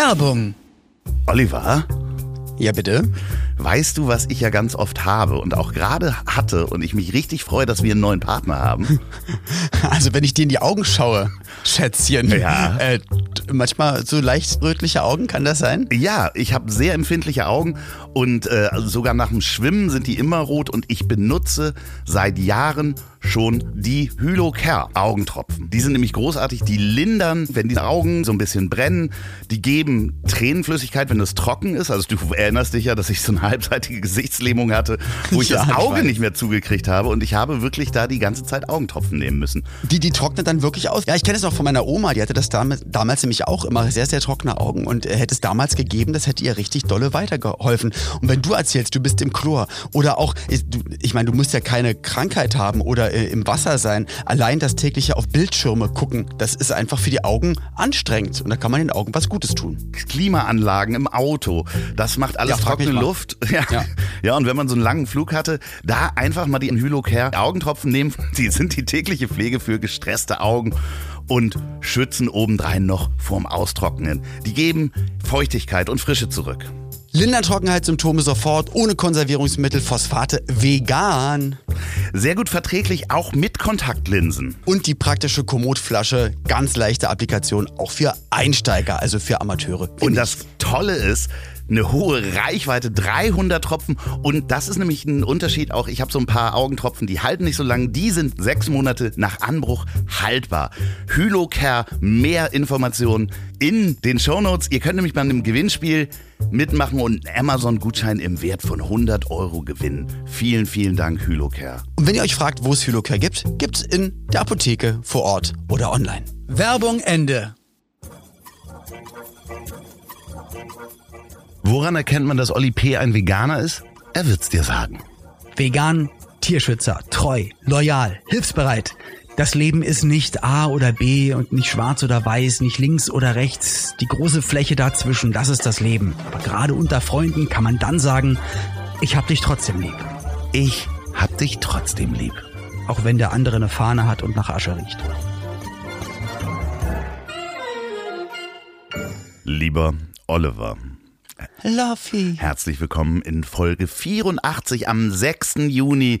Werbung. Oliver, Ja, bitte? weißt du, was ich ja ganz oft habe und auch gerade hatte und ich mich richtig freue, dass wir einen neuen Partner haben? Also, wenn ich dir in die Augen schaue, Schätzchen. Ja. Äh, manchmal so leicht rötliche Augen, kann das sein? Ja, ich habe sehr empfindliche Augen und äh, sogar nach dem Schwimmen sind die immer rot und ich benutze seit Jahren schon die Hylocare Augentropfen. Die sind nämlich großartig, die lindern, wenn die Augen so ein bisschen brennen, die geben Tränenflüssigkeit, wenn es trocken ist. Also du erinnerst dich ja, dass ich so eine halbseitige Gesichtslähmung hatte, wo ich Ja, das ich Auge weiß. nicht mehr zugekriegt habe und ich habe wirklich da die ganze Zeit Augentropfen nehmen müssen. Die, die trocknet dann wirklich aus. Ja, ich kenne es auch von meiner Oma, die hatte das damals, damals nämlich auch immer sehr, sehr trockene Augen und äh, hätte es damals gegeben, das hätte ihr richtig dolle weitergeholfen. Und wenn du erzählst, du bist im Chlor oder auch, ich, ich meine, du musst ja keine Krankheit haben oder äh, im Wasser sein, allein das tägliche auf Bildschirme gucken, das ist einfach für die Augen anstrengend und da kann man den Augen was Gutes tun. Klimaanlagen im Auto, das macht alles Ja, trockene. Luft. Ja. Ja. ja, und wenn man so einen langen Flug hatte, da einfach mal die Hylocare Augentropfen nehmen. Die sind die tägliche Pflege für gestresste Augen und schützen obendrein noch vorm Austrocknen. Die geben Feuchtigkeit und Frische zurück. Lindern Trockenheitssymptome sofort, ohne Konservierungsmittel, Phosphate, vegan. Sehr gut verträglich, auch mit Kontaktlinsen. Und die praktische Komootflasche, ganz leichte Applikation, auch für Einsteiger, also für Amateure. Und das Tolle ist, eine hohe Reichweite, 300 Tropfen. Und das ist nämlich ein Unterschied auch. Ich habe so ein paar Augentropfen, die halten nicht so lange. Die sind sechs Monate nach Anbruch haltbar. Hylocare, mehr Informationen in den Shownotes. Ihr könnt nämlich bei einem Gewinnspiel mitmachen und einen Amazon-Gutschein im Wert von 100 Euro gewinnen. Vielen, vielen Dank, Hylocare. Und wenn ihr euch fragt, wo es Hylocare gibt, gibt's in der Apotheke, vor Ort oder online. Werbung Ende. Woran erkennt man, dass Oli P. ein Veganer ist? Er wird's dir sagen. Vegan, Tierschützer, treu, loyal, hilfsbereit. Das Leben ist nicht A oder B und nicht schwarz oder weiß, nicht links oder rechts. Die große Fläche dazwischen, das ist das Leben. Aber gerade unter Freunden kann man dann sagen, ich hab dich trotzdem lieb. Ich hab dich trotzdem lieb. Auch wenn der andere eine Fahne hat und nach Asche riecht. Lieber Oliver, Luffy. Herzlich willkommen in Folge 84 am 6. Juni.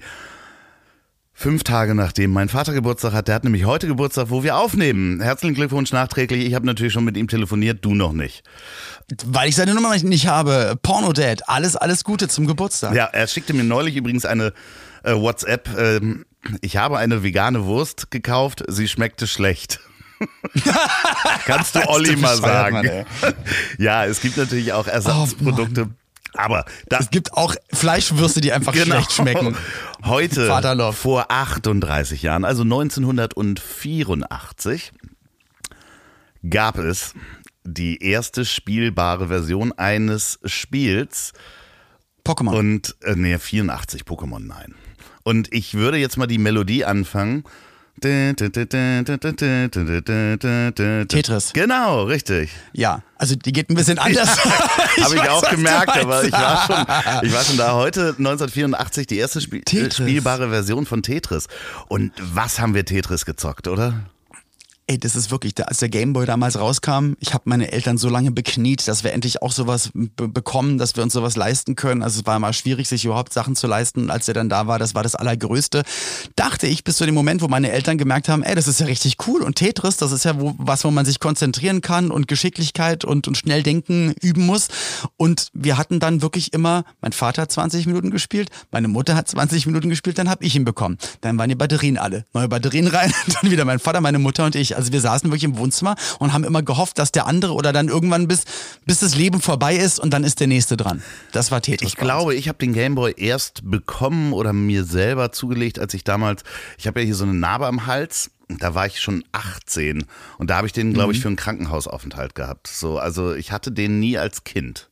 Fünf Tage nachdem mein Vater Geburtstag hat. Der hat nämlich heute Geburtstag, wo wir aufnehmen. Herzlichen Glückwunsch nachträglich. Ich habe natürlich schon mit ihm telefoniert, du noch nicht. Weil ich seine Nummer nicht habe. Porno-Dad. Alles, alles Gute zum Geburtstag. Ja, er schickte mir neulich übrigens eine äh, WhatsApp. Ähm, ich habe eine vegane Wurst gekauft, sie schmeckte schlecht. Kannst du Olli mal sagen? Mann, ja, es gibt natürlich auch Ersatzprodukte. aber das, Es gibt auch Fleischwürste, die einfach schlecht schmecken. Heute, Vaterlof. vor 38 Jahren, also 1984, gab es die erste spielbare Version eines Spiels Pokémon. und, äh, nee, 84 Pokémon, nein. Und ich würde jetzt mal die Melodie anfangen. Tetris. Genau, richtig. Ja, also die geht ein bisschen anders. Habe ich auch gemerkt, aber ich war schon, ich war schon da heute 1984 die erste Spiel, Tetris. spielbare Version von Tetris. Und was haben wir Tetris gezockt, oder? Ey, das ist wirklich, als der Gameboy damals rauskam, ich habe meine Eltern so lange bekniet, dass wir endlich auch sowas be bekommen, dass wir uns sowas leisten können. Also es war immer schwierig, sich überhaupt Sachen zu leisten. Und als der dann da war, das war das Allergrößte. Dachte ich bis zu dem Moment, wo meine Eltern gemerkt haben, ey, das ist ja richtig cool. Und Tetris, das ist ja wo, was, wo man sich konzentrieren kann und Geschicklichkeit und, und schnell denken üben muss. Und wir hatten dann wirklich immer, mein Vater hat 20 Minuten gespielt, meine Mutter hat 20 Minuten gespielt, dann habe ich ihn bekommen. Dann waren die Batterien alle. Neue Batterien rein, dann wieder mein Vater, meine Mutter und ich. Also wir saßen wirklich im Wohnzimmer und haben immer gehofft, dass der andere oder dann irgendwann bis, bis das Leben vorbei ist und dann ist der nächste dran. Das war Tetris. Ich glaube, ich habe den Gameboy erst bekommen oder mir selber zugelegt, als ich damals, ich habe ja hier so eine Narbe am Hals. Da war ich schon 18 und da habe ich den, glaube ich, für einen Krankenhausaufenthalt gehabt. So, also ich hatte den nie als Kind.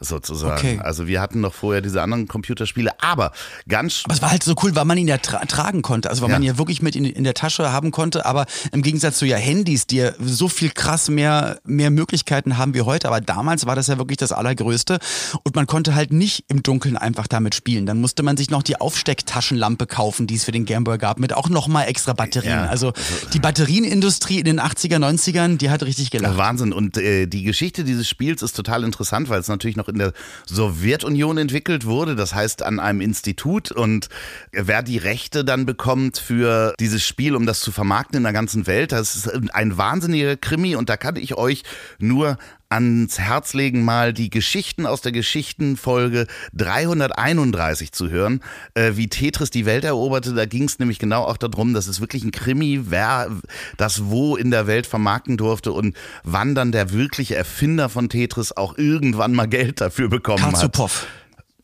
Sozusagen. Okay. Also wir hatten noch vorher diese anderen Computerspiele, aber ganz Aber es war halt so cool, weil man ihn ja tra tragen konnte. Also weil Ja. man ihn ja wirklich mit in, in der Tasche haben konnte. Aber im Gegensatz zu ja Handys, die ja so viel krass mehr, mehr Möglichkeiten haben wie heute. Aber damals war das ja wirklich das Allergrößte. Und man konnte halt nicht im Dunkeln einfach damit spielen. Dann musste man sich noch die Aufstecktaschenlampe kaufen, die es für den Gameboy gab, mit auch nochmal extra Batterien. Ja. Also die Batterienindustrie in den 80er, 90ern, die hat richtig gelacht. Wahnsinn. Und äh, die Geschichte dieses Spiels ist total interessant, weil es natürlich noch in der Sowjetunion entwickelt wurde. Das heißt an einem Institut. Und wer die Rechte dann bekommt für dieses Spiel, um das zu vermarkten in der ganzen Welt, das ist ein wahnsinniger Krimi. Und da kann ich euch nur ans Herz legen, mal die Geschichten aus der Geschichtenfolge 331 zu hören, äh, wie Tetris die Welt eroberte. Da ging es nämlich genau auch darum, dass es wirklich ein Krimi, wer das wo in der Welt vermarkten durfte und wann dann der wirkliche Erfinder von Tetris auch irgendwann mal Geld dafür bekommen hat. Karzupov.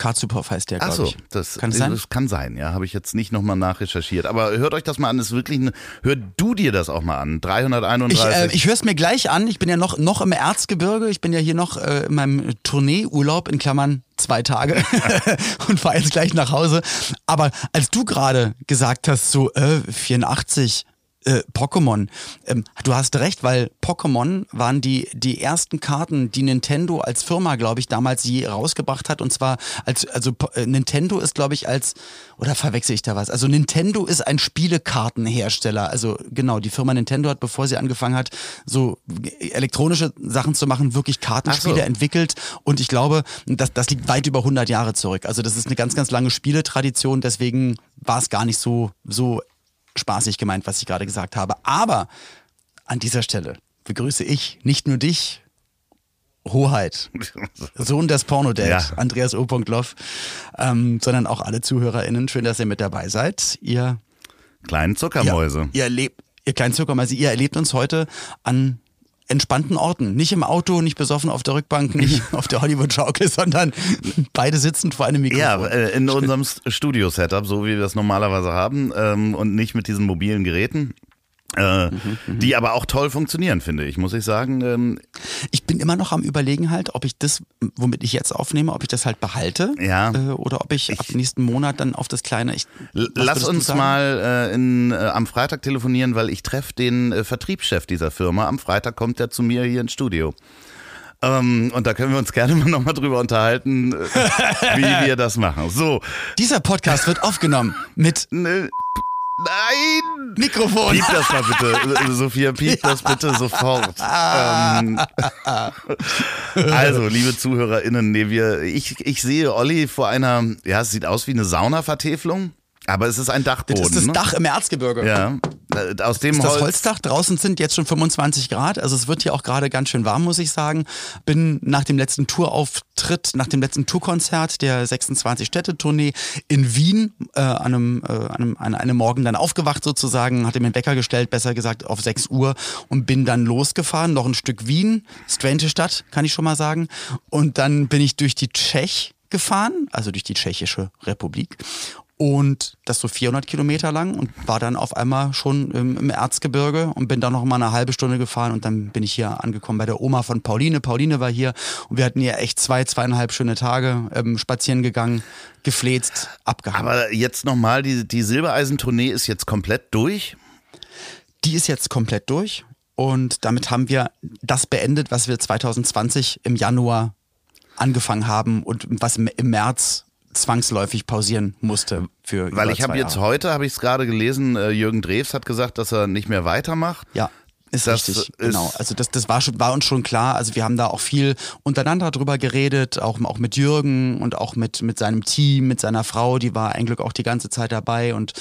Karzupov heißt der, glaube so, ich. das Kann es sein? das kann sein, ja, habe ich jetzt nicht nochmal nachrecherchiert. Aber hört euch das mal an, das ist wirklich, eine, hör du dir das auch mal an. 331. Ich, äh, ich höre es mir gleich an. Ich bin ja noch, noch im Erzgebirge. Ich bin ja hier noch äh, in meinem Tourneeurlaub in Klammern zwei Tage und fahre jetzt gleich nach Hause. Aber als du gerade gesagt hast, so äh, 84, äh, Pokémon. Ähm, du hast recht, weil Pokémon waren die, die ersten Karten, die Nintendo als Firma, glaube ich, damals je rausgebracht hat. Und zwar als, also äh, Nintendo ist, glaube ich, als, oder verwechsel ich da was? Also Nintendo ist ein Spielekartenhersteller. Also genau, die Firma Nintendo hat, bevor sie angefangen hat, so elektronische Sachen zu machen, wirklich Kartenspiele so. entwickelt. Und ich glaube, das, das liegt weit über 100 Jahre zurück. Also das ist eine ganz, ganz lange Spieletradition. Deswegen war es gar nicht so, so spaßig gemeint, was ich gerade gesagt habe. Aber an dieser Stelle begrüße ich nicht nur dich, Hoheit, Sohn des Pornodate, Ja. Andreas O. Loff, ähm, sondern auch alle ZuhörerInnen. Schön, dass ihr mit dabei seid. Ihr, Kleinen Zuckermäuse. ihr erlebt, ihr kleinen Zuckermäuse, ihr erlebt uns heute an entspannten Orten. Nicht im Auto, nicht besoffen auf der Rückbank, nicht auf der Hollywood-Schaukel, sondern beide sitzend vor einem Mikrofon. Ja, äh, in unserem Studio-Setup, so wie wir es normalerweise haben ähm, und nicht mit diesen mobilen Geräten. Äh, die aber auch toll funktionieren, finde ich, muss ich sagen. Ähm, Ich bin immer noch am überlegen halt, ob ich das, womit ich jetzt aufnehme, ob ich das halt behalte. Ja. Äh, oder ob ich, ab nächsten Monat dann auf das kleine. Ich, Lass uns mal äh, in, äh, am Freitag telefonieren, weil ich treffe den äh, Vertriebschef dieser Firma. Am Freitag kommt er zu mir hier ins Studio. Ähm, und da können wir uns gerne mal nochmal drüber unterhalten, äh, wie wir das machen. So, Dieser Podcast wird aufgenommen mit nein! Mikrofon. Piep das mal bitte, Sophia, piep das bitte sofort. Ähm, also, liebe ZuhörerInnen, nee, wir, ich, ich sehe Olli vor einer, ja, es sieht aus wie eine Saunavertäfelung, aber es ist ein Dachboden. Das ist das ne? Dach im Erzgebirge. Ja, äh, aus dem ist das Holz. Holzdach. Draußen sind jetzt schon 25 Grad. Also es wird hier auch gerade ganz schön warm, muss ich sagen. Bin nach dem letzten Tourauftritt, nach dem letzten Tourkonzert der 26-Städte-Tournee in Wien äh, an, einem, äh, an, einem, an einem Morgen dann aufgewacht sozusagen, hatte mir einen Wecker gestellt, besser gesagt auf 6 Uhr und bin dann losgefahren, noch ein Stück Wien, strange Stadt, kann ich schon mal sagen. Und dann bin ich durch die Tschech gefahren, also durch die Tschechische Republik und das so 400 Kilometer lang und war dann auf einmal schon im, im Erzgebirge und bin dann noch mal eine halbe Stunde gefahren und dann bin ich hier angekommen bei der Oma von Pauline. Pauline war hier und wir hatten hier echt zwei, zweieinhalb schöne Tage ähm, spazieren gegangen, gefläzt, abgehangen. Aber jetzt nochmal, die, die Silbereisen-Tournee ist jetzt komplett durch. Die ist jetzt komplett durch und damit haben wir das beendet, was wir 2020 im Januar angefangen haben und was im im März zwangsläufig pausieren musste für Weil ich habe jetzt heute, habe ich es gerade gelesen, äh, Jürgen Drews hat gesagt, dass er nicht mehr weitermacht. Ja. Ist Das richtig, ist- genau. Also das, das war, schon, war uns schon klar. Also wir haben da auch viel untereinander drüber geredet, auch, auch mit Jürgen und auch mit, mit seinem Team, mit seiner Frau, die war eigentlich auch die ganze Zeit dabei und,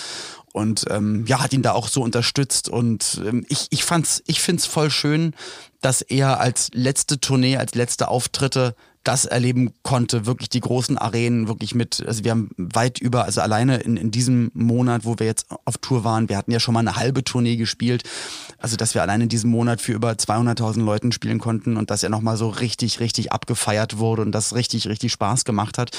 und ähm, ja, hat ihn da auch so unterstützt. Und ähm, ich, ich fand's, ich find's voll schön, dass er als letzte Tournee, als letzte Auftritte das erleben konnte, wirklich die großen Arenen, wirklich mit, also wir haben weit über, also alleine in, in diesem Monat, wo wir jetzt auf Tour waren, wir hatten ja schon mal eine halbe Tournee gespielt, also dass wir alleine in diesem Monat für über 200.000 Leuten spielen konnten und dass er nochmal so richtig, richtig abgefeiert wurde und das richtig, richtig Spaß gemacht hat.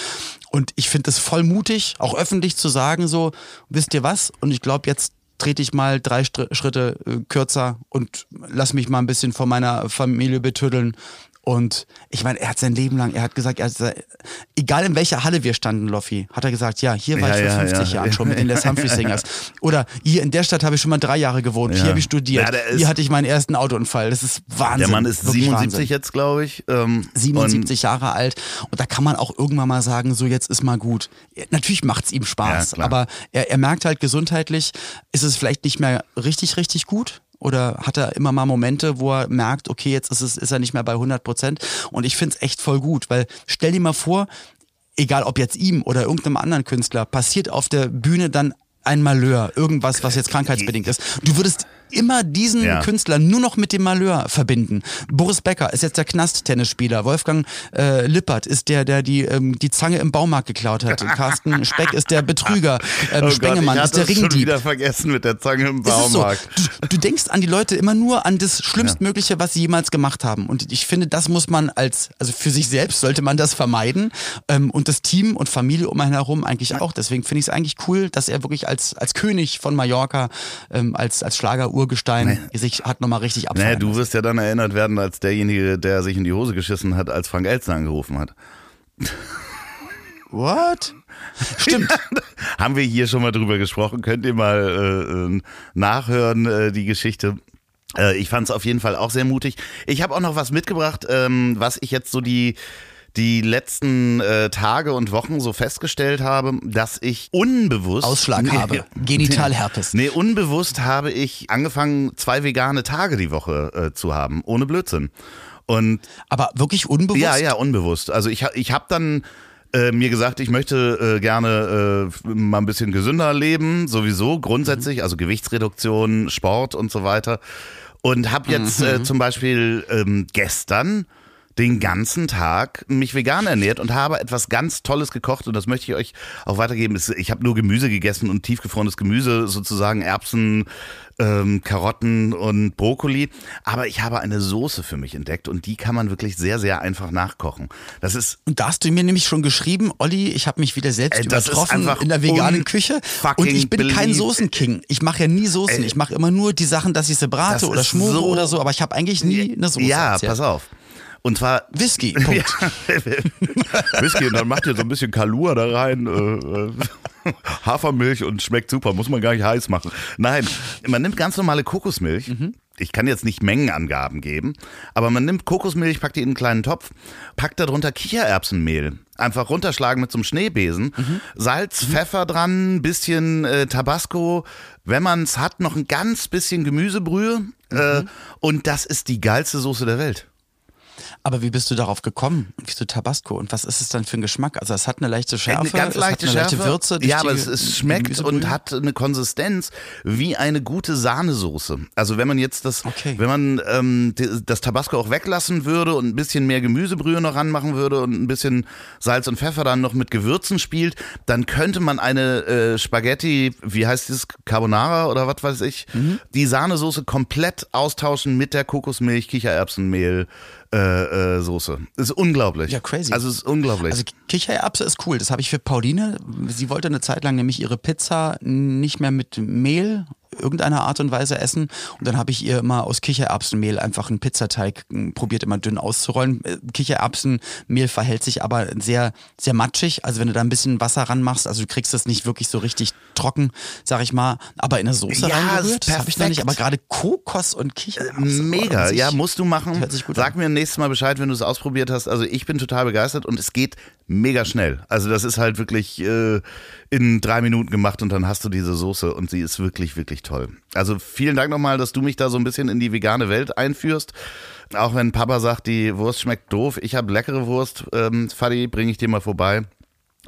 Und ich finde es voll mutig, auch öffentlich zu sagen so, wisst ihr was? Und ich glaube jetzt trete ich mal drei Schritte äh, kürzer und lass mich mal ein bisschen von meiner Familie betüddeln Und ich meine, er hat sein Leben lang, er hat gesagt, er hat, egal in welcher Halle wir standen, Loffi, hat er gesagt, ja, hier war Ja, ich vor ja, 50 ja. Jahren schon mit den Les Humphrey Singers. Oder hier in der Stadt habe ich schon mal drei Jahre gewohnt, hier habe ich studiert, Ja, hier hatte ich meinen ersten Autounfall. Das ist Wahnsinn. Der Mann ist Wirklich 77 Wahnsinn. jetzt, glaube ich. Ähm, 77 Jahre alt und da kann man auch irgendwann mal sagen, so jetzt ist mal gut. Natürlich macht's ihm Spaß, aber er, er merkt halt gesundheitlich, ist es vielleicht nicht mehr richtig, richtig gut. Oder hat er immer mal Momente, wo er merkt, okay, jetzt ist, es, ist er nicht mehr bei 100 Prozent. Und ich find's echt voll gut, weil stell dir mal vor, egal ob jetzt ihm oder irgendeinem anderen Künstler, passiert auf der Bühne dann ein Malheur, irgendwas, was jetzt krankheitsbedingt ist. Du würdest immer diesen Ja. Künstler nur noch mit dem Malheur verbinden. Boris Becker ist jetzt der Knast-Tennisspieler. Wolfgang äh, Lippert ist der, der die, ähm, die Zange im Baumarkt geklaut hat. Carsten Speck ist der Betrüger. Ähm, oh Spengemann Gott, ich ist der Ringdieb. wieder vergessen mit der Zange im ist so. Baumarkt. Du, du denkst an die Leute immer nur an das Schlimmstmögliche, was sie jemals gemacht haben. Und ich finde, das muss man als, also für sich selbst sollte man das vermeiden. Ähm, und das Team und Familie um einen herum eigentlich auch. Deswegen finde ich es eigentlich cool, dass er wirklich als, als König von Mallorca, ähm, als, als Schlager-Urgestein sich hat nochmal richtig abfeiern Naja, du wirst ja dann erinnert werden als derjenige, der sich in die Hose geschissen hat, als Frank Elstner angerufen hat. What? Stimmt. Haben wir hier schon mal drüber gesprochen? Könnt ihr mal äh, äh, nachhören, äh, die Geschichte. Äh, ich fand es auf jeden Fall auch sehr mutig. Ich habe auch noch was mitgebracht, ähm, was ich jetzt so die die letzten äh, Tage und Wochen so festgestellt habe, dass ich unbewusst Ausschlag habe. Genitalherpes. Nee, unbewusst habe ich angefangen, zwei vegane Tage die Woche äh, zu haben, ohne Blödsinn. Und Aber wirklich unbewusst? ja, ja, unbewusst. Also ich, ich habe dann äh, mir gesagt, ich möchte äh, gerne äh, mal ein bisschen gesünder leben, sowieso grundsätzlich, also Gewichtsreduktion, Sport und so weiter. Und habe jetzt äh, zum Beispiel ähm, gestern den ganzen Tag mich vegan ernährt und habe etwas ganz Tolles gekocht und das möchte ich euch auch weitergeben. Ich habe nur Gemüse gegessen und tiefgefrorenes Gemüse, sozusagen Erbsen, ähm, Karotten und Brokkoli. Aber ich habe eine Soße für mich entdeckt und die kann man wirklich sehr, sehr einfach nachkochen. Das ist Und da hast du mir nämlich schon geschrieben, Olli, ich habe mich wieder selbst ist übertroffen in der veganen Küche. Und ich bin kein believe- Soßenking. Ich mache ja nie Soßen. Ey. ich mache immer nur die Sachen, dass ich sie brate oder schmore so- oder so, aber ich habe eigentlich nie eine Soße. ja, erzählt. pass auf. Und zwar Whisky. Punkt. Whisky und dann macht ihr so ein bisschen Kalua da rein, äh, äh, Hafermilch und schmeckt super, muss man gar nicht heiß machen. Nein, man nimmt ganz normale Kokosmilch. Mhm. Ich kann jetzt nicht Mengenangaben geben, aber man nimmt Kokosmilch, packt die in einen kleinen Topf, packt darunter Kichererbsenmehl. Einfach runterschlagen mit so einem Schneebesen. Mhm. Salz, Pfeffer dran, bisschen äh, Tabasco. Wenn man es hat, noch ein ganz bisschen Gemüsebrühe. Mhm. Äh, und das ist die geilste Soße der Welt. Aber wie bist du darauf gekommen? Wieso Tabasco? Und was ist es dann für ein Geschmack? Also es hat eine leichte Schärfe, Eine ganz leichte es hat eine Schärfe. leichte Würze. ja, aber es, es schmeckt und hat eine Konsistenz wie eine gute Sahnesoße. Also wenn man jetzt das, Okay. wenn man ähm, das Tabasco auch weglassen würde und ein bisschen mehr Gemüsebrühe noch ranmachen würde und ein bisschen Salz und Pfeffer dann noch mit Gewürzen spielt, dann könnte man eine äh, Spaghetti, wie heißt das, Carbonara oder was weiß ich, Mhm. die Sahnesoße komplett austauschen mit der Kokosmilch, Kichererbsenmehl. Äh, äh, Soße. Ist unglaublich. Ja, crazy. Also es ist unglaublich. Also Kichererbse ist cool. Das habe ich für Pauline. Sie wollte eine Zeit lang nämlich ihre Pizza nicht mehr mit Mehl irgendeiner Art und Weise essen. Und dann habe ich ihr immer aus Kichererbsenmehl einfach einen Pizzateig m, probiert, immer dünn auszurollen. Äh, Kichererbsenmehl verhält sich aber sehr, sehr matschig. Also wenn du da ein bisschen Wasser ranmachst, also du kriegst das nicht wirklich so richtig trocken, sag ich mal, aber in eine Soße Ja, reingerührt. Das habe ich noch nicht. Aber gerade Kokos und Kichererbsen. Mega, an sich- ja, musst du machen. hört sich gut Sag an. mir nächstes Mal Bescheid, wenn du es ausprobiert hast. Also ich bin total begeistert und es geht mega schnell. Also das ist halt wirklich äh, in drei Minuten gemacht und dann hast du diese Soße und sie ist wirklich, wirklich toll. Also vielen Dank nochmal, dass du mich da so ein bisschen in die vegane Welt einführst. Auch wenn Papa sagt, die Wurst schmeckt doof, ich habe leckere Wurst, ähm, Fadi, bringe ich dir mal vorbei.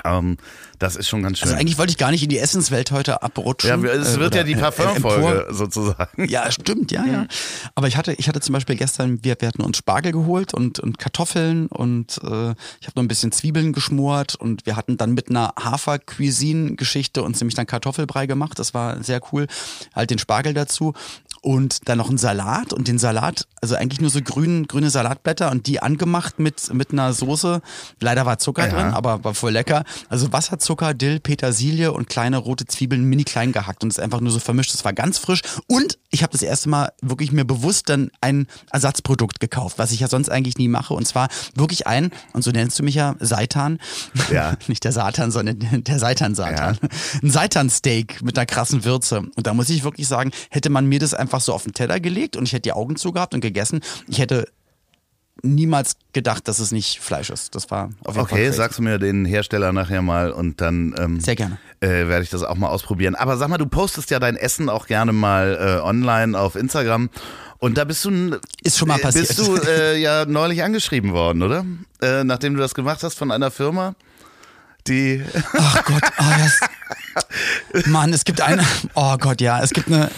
Ähm, das ist schon ganz schön. Also eigentlich wollte ich gar nicht in die Essenswelt heute abrutschen. ja, es äh, wird oder, ja die äh, Parfumfolge empor- sozusagen. Ja, stimmt, ja, ja. Aber ich hatte, ich hatte zum Beispiel gestern, wir, wir hatten uns Spargel geholt und, und Kartoffeln und äh, ich habe noch ein bisschen Zwiebeln geschmort und wir hatten dann mit einer Hafer-Cuisine-Geschichte uns nämlich dann Kartoffelbrei gemacht. Das war sehr cool. Halt den Spargel dazu und dann noch einen Salat und den Salat, also eigentlich nur so grün, grüne Salatblätter und die angemacht mit, mit einer Soße. Leider war Zucker Ja. drin, aber war voll lecker. Also Wasserzucker, Dill, Petersilie und kleine rote Zwiebeln mini klein gehackt und es einfach nur so vermischt. Das war ganz frisch und ich habe das erste Mal wirklich mir bewusst dann ein Ersatzprodukt gekauft, was ich ja sonst eigentlich nie mache und zwar wirklich ein, und so nennst du mich ja, Seitan. Ja. Nicht der Satan, sondern der Seitan-Satan. Ein Seitan-Steak mit einer krassen Würze. Und da muss ich wirklich sagen, hätte man mir das einfach so auf den Teller gelegt und ich hätte die Augen zugehabt und gegessen, ich hätte niemals gedacht, dass es nicht Fleisch ist. Das war auf jeden Okay, Fall crazy. sagst du mir den Hersteller nachher mal und dann ähm, Sehr gerne. äh, werde ich das auch mal ausprobieren. Aber sag mal, du postest ja dein Essen auch gerne mal äh, online auf Instagram. Und da bist du Ist schon mal äh, passiert. Bist du äh, ja neulich angeschrieben worden, oder? Äh, nachdem du das gemacht hast von einer Firma, die Ach Gott, oh, das, Mann, es gibt eine, oh Gott, ja, es gibt eine,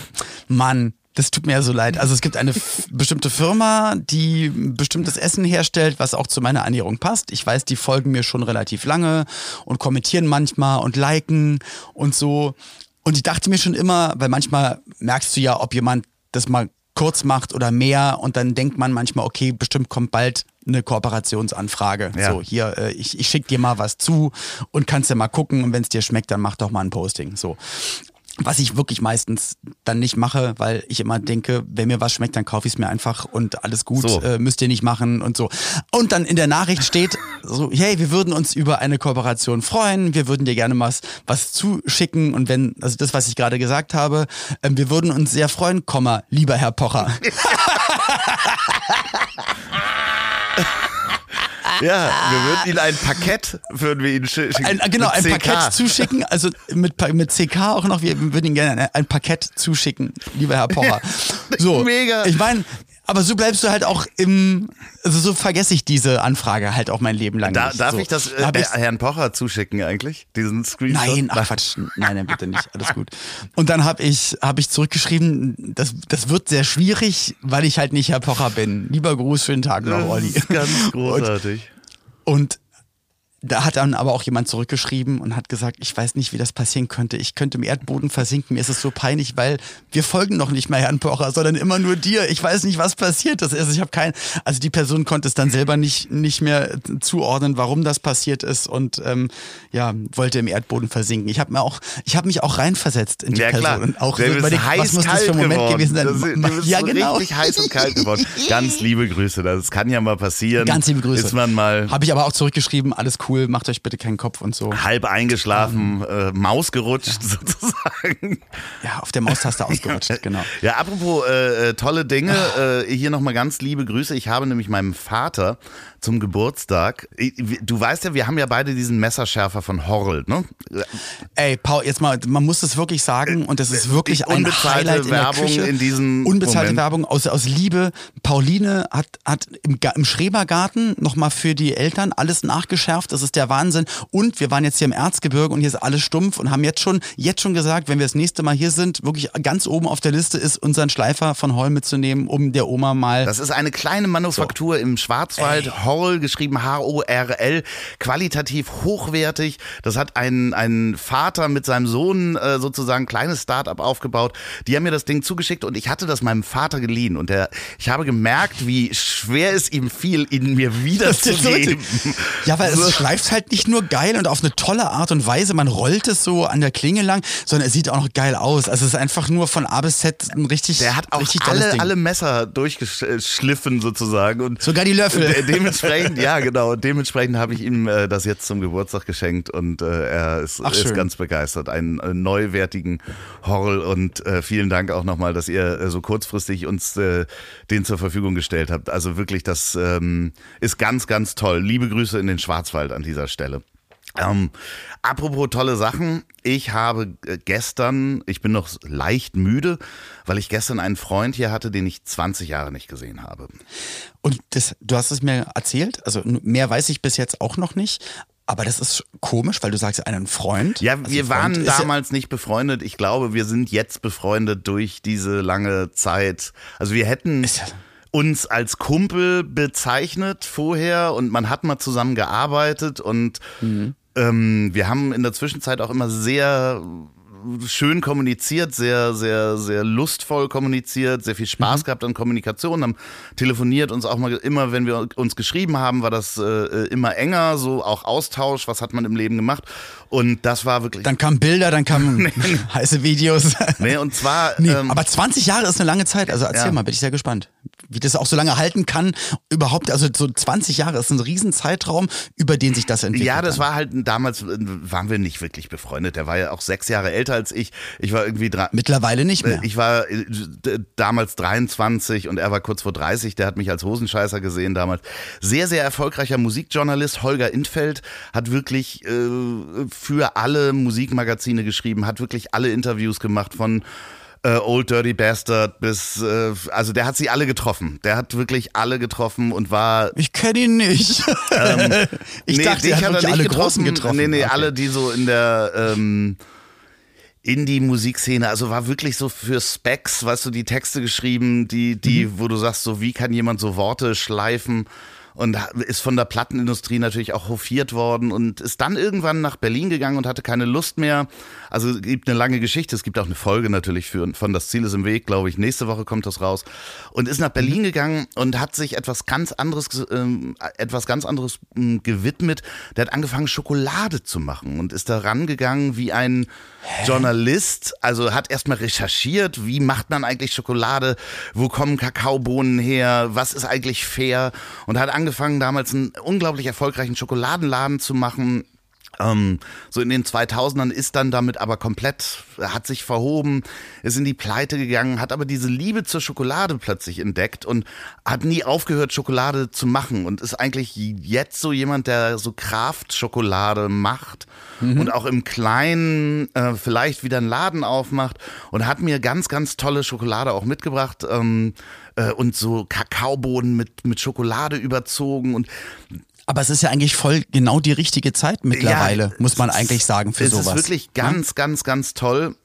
Mann, das tut mir ja so leid. Also es gibt eine bestimmte Firma, die bestimmtes Essen herstellt, was auch zu meiner Ernährung passt. Ich weiß, die folgen mir schon relativ lange und kommentieren manchmal und liken und so. Und ich dachte mir schon immer, weil manchmal merkst du ja, ob jemand das mal kurz macht oder mehr und dann denkt man manchmal, okay, bestimmt kommt bald eine Kooperationsanfrage. Ja. So, hier, äh, ich, ich schicke dir mal was zu und kannst ja mal gucken und wenn es dir schmeckt, dann mach doch mal ein Posting. So. Was ich wirklich meistens dann nicht mache, weil ich immer denke, wenn mir was schmeckt, dann kaufe ich es mir einfach und alles gut, So. äh, müsst ihr nicht machen und so. Und dann in der Nachricht steht so, hey, wir würden uns über eine Kooperation freuen, wir würden dir gerne was, was zuschicken und wenn, also das, was ich gerade gesagt habe, ähm, wir würden uns sehr freuen, Komma, lieber Herr Pocher. ja, wir würden Ihnen ein Paket würden wir Ihnen schi- schicken. Ein, genau, mit ein. Paket zuschicken, also mit, mit CK auch noch, wir würden Ihnen gerne ein, ein Paket zuschicken, lieber Herr Pocher. So, Mega. Ich meine, aber so bleibst du halt auch im, also so vergesse ich diese Anfrage halt auch mein Leben lang Da, nicht. darf so. ich das äh, Da ich- Herrn Pocher zuschicken eigentlich? Diesen Screenshot? Nein, ach Quatsch, nein, nein, bitte nicht, alles gut. Und dann habe ich, hab ich zurückgeschrieben, das, das wird sehr schwierig, weil ich halt nicht Herr Pocher bin. Lieber Gruß, schönen Tag noch, Olli. ganz Und, großartig. und da hat dann aber auch jemand zurückgeschrieben und hat gesagt, ich weiß nicht, wie das passieren könnte. Ich könnte im Erdboden versinken. Mir ist es so peinlich, weil wir folgen noch nicht mehr Herrn Pocher, sondern immer nur dir. Ich weiß nicht, was passiert ist. Also ich habe kein, also die Person konnte es dann selber nicht nicht mehr zuordnen, warum das passiert ist und ähm, ja wollte im Erdboden versinken. Ich habe mir auch, ich habe mich auch reinversetzt in die Ja Person klar, und auch Der überlegt, was heiß muss das für ein Moment geworden. gewesen sein? Das, bist ja so genau. richtig heiß und kalt geworden. Ganz liebe Grüße, das kann ja mal passieren. Ganz liebe Grüße. Ist man mal Habe ich aber auch zurückgeschrieben, alles cool, macht euch bitte keinen Kopf und so. halb eingeschlafen, äh, Maus gerutscht sozusagen. Ja, auf der Maustaste ausgerutscht, genau. Ja, apropos äh, äh, tolle Dinge, äh, hier nochmal ganz liebe Grüße. Ich habe nämlich meinem Vater zum Geburtstag, du weißt ja, wir haben ja beide diesen Messerschärfer von Horrell, ne? Ey, Paul, jetzt mal, man muss es wirklich sagen und das ist wirklich die ein unbezahlte Highlight in der Werbung Küche. in diesem Unbezahlte Moment. Werbung aus, aus Liebe. Pauline hat, hat im, im Schrebergarten nochmal für die Eltern alles nachgeschärft. Das ist der Wahnsinn. Und wir waren jetzt hier im Erzgebirge und hier ist alles stumpf und haben jetzt schon, jetzt schon gesagt, wenn wir das nächste Mal hier sind, wirklich ganz oben auf der Liste ist, unseren Schleifer von Holl mitzunehmen, um der Oma mal Das ist eine kleine Manufaktur im Schwarzwald, Horrell, geschrieben H-O-R-L, qualitativ hochwertig. Das hat ein, ein Vater mit seinem Sohn äh, sozusagen ein kleines Start-up aufgebaut. Die haben mir das Ding zugeschickt und ich hatte das meinem Vater geliehen. Und der, ich habe gemerkt, wie schwer es ihm fiel, ihn mir wiederzugeben. Ja, weil es schleift halt nicht nur geil und auf eine tolle Art und Weise. Man rollt es so an der Klinge lang, sondern es sieht auch noch geil aus. Also es ist einfach nur von A bis Z ein richtig, Der hat auch alle, alle Messer durchgeschliffen sozusagen. Und Sogar die Löffel. De dementsprechend, ja genau, dementsprechend habe ich ihm äh, das jetzt zum Geburtstag geschenkt und äh, er ist, Ach, ist ganz begeistert. Einen äh, neuwertigen Horrell und äh, vielen Dank auch nochmal, dass ihr äh, so kurzfristig uns äh, den zur Verfügung gestellt habt. Also wirklich, das ähm, ist ganz, ganz toll. Liebe Grüße in den Schwarzwald an dieser Stelle. Ähm, apropos tolle Sachen, ich habe äh, gestern, ich bin noch leicht müde, weil ich gestern einen Freund hier hatte, den ich 20 Jahre nicht gesehen habe. Und das, du hast es mir erzählt, also mehr weiß ich bis jetzt auch noch nicht. Aber das ist komisch, weil du sagst, einen Freund. Ja, Also wir Freund waren ist ja- damals nicht befreundet. Ich glaube, wir sind jetzt befreundet durch diese lange Zeit. Also wir hätten uns als Kumpel bezeichnet vorher und man hat mal zusammen gearbeitet und Mhm. Ähm, wir haben in der Zwischenzeit auch immer sehr schön kommuniziert, sehr, sehr, sehr lustvoll kommuniziert, sehr viel Spaß mhm. gehabt an Kommunikation, haben telefoniert, uns auch mal immer, wenn wir uns geschrieben haben, war das äh, immer enger, so auch Austausch, was hat man im Leben gemacht. Und das war wirklich. Dann kamen Bilder, dann kamen heiße Videos. Nee, und zwar. Nee, ähm, aber 20 Jahre ist eine lange Zeit. Also erzähl ja. mal, bin ich sehr gespannt. Wie das auch so lange halten kann. Überhaupt, also so 20 Jahre ist ein Riesenzeitraum, über den sich das entwickelt. Ja, das kann. war halt, damals äh, waren wir nicht wirklich befreundet. Der war ja auch sechs Jahre älter als ich. Ich war irgendwie drei. Mittlerweile nicht mehr. Ich war äh, damals 23 und er war kurz vor 30. Der hat mich als Hosenscheißer gesehen damals. Sehr, sehr erfolgreicher Musikjournalist. Holger Intfeld hat wirklich äh, für alle Musikmagazine geschrieben, hat wirklich alle Interviews gemacht von äh, Old Dirty Bastard bis, äh, also der hat sie alle getroffen. Der hat wirklich alle getroffen und war. Ich kenne ihn nicht. Ähm, ich nee, dachte, hat, hat alle getroffen. Großen getroffen. Nee, nee, okay. alle, die so in der ähm, Indie-Musikszene, also war wirklich so für Specs, weißt du, die Texte geschrieben, die, die, mhm. wo du sagst, so wie kann jemand so Worte schleifen und ist von der Plattenindustrie natürlich auch hofiert worden und ist dann irgendwann nach Berlin gegangen und hatte keine Lust mehr. Also es gibt eine lange Geschichte, es gibt auch eine Folge natürlich für, von Das Ziel ist im Weg, glaube ich. Nächste Woche kommt das raus. Und ist nach Berlin mhm. gegangen und hat sich etwas ganz anderes, ähm, etwas ganz anderes ähm, gewidmet. Der hat angefangen, Schokolade zu machen und ist da rangegangen wie ein Hä? Journalist. Also hat erstmal recherchiert, wie macht man eigentlich Schokolade, wo kommen Kakaobohnen her, was ist eigentlich fair und hat angefangen, damals einen unglaublich erfolgreichen Schokoladenladen zu machen ähm, so in den 2000ern ist dann damit aber komplett, hat sich verhoben, ist in die Pleite gegangen, hat aber diese Liebe zur Schokolade plötzlich entdeckt und hat nie aufgehört, Schokolade zu machen und ist eigentlich jetzt so jemand, der so Kraftschokolade macht mhm. und auch im Kleinen äh, vielleicht wieder einen Laden aufmacht und hat mir ganz, ganz tolle Schokolade auch mitgebracht. Ähm, äh, und so Kakaobohnen mit, mit Schokolade überzogen und aber es ist ja eigentlich voll genau die richtige Zeit mittlerweile, ja, muss man eigentlich sagen, für es sowas. Es ist wirklich ganz, ja? ganz, ganz toll.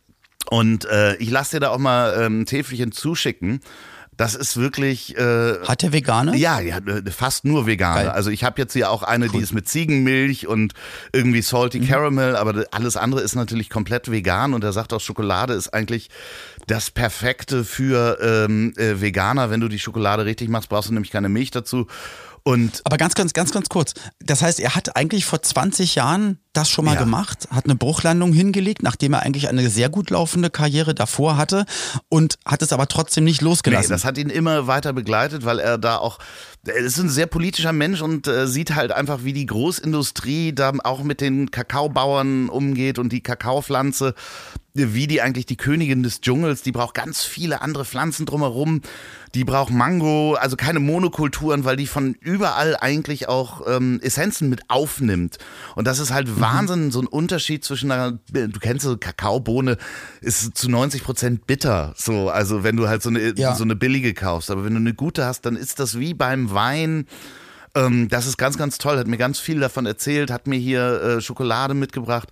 Und äh, ich lasse dir da auch mal ähm, ein Täfelchen zuschicken. Das ist wirklich. Äh, Hat der Veganer? Ja, ja, äh, fast nur Veganer. Also ich habe jetzt hier auch eine, cool. die ist mit Ziegenmilch und irgendwie salty mhm. caramel, aber alles andere ist natürlich komplett vegan und er sagt auch, Schokolade ist eigentlich das Perfekte für ähm, äh, Veganer. Wenn du die Schokolade richtig machst, brauchst du nämlich keine Milch dazu. Und Aber ganz, ganz, ganz, ganz kurz. Das heißt, er hat eigentlich vor 20 Jahren das schon mal ja. gemacht, hat eine Bruchlandung hingelegt, nachdem er eigentlich eine sehr gut laufende Karriere davor hatte und hat es aber trotzdem nicht losgelassen. Nee, das hat ihn immer weiter begleitet, weil er da auch, er ist ein sehr politischer Mensch und äh, sieht halt einfach, wie die Großindustrie da auch mit den Kakaobauern umgeht und die Kakaopflanze wie die eigentlich die Königin des Dschungels, die braucht ganz viele andere Pflanzen drumherum. Die braucht Mango, also keine Monokulturen, weil die von überall eigentlich auch ähm, Essenzen mit aufnimmt. Und das ist halt mhm. Wahnsinn, so ein Unterschied zwischen einer, du kennst so Kakaobohne, ist zu 90 Prozent bitter. So, also wenn du halt so eine, ja. so eine billige kaufst. Aber wenn du eine gute hast, dann ist das wie beim Wein. Ähm, das ist ganz, ganz toll. Hat mir ganz viel davon erzählt, hat mir hier äh, Schokolade mitgebracht.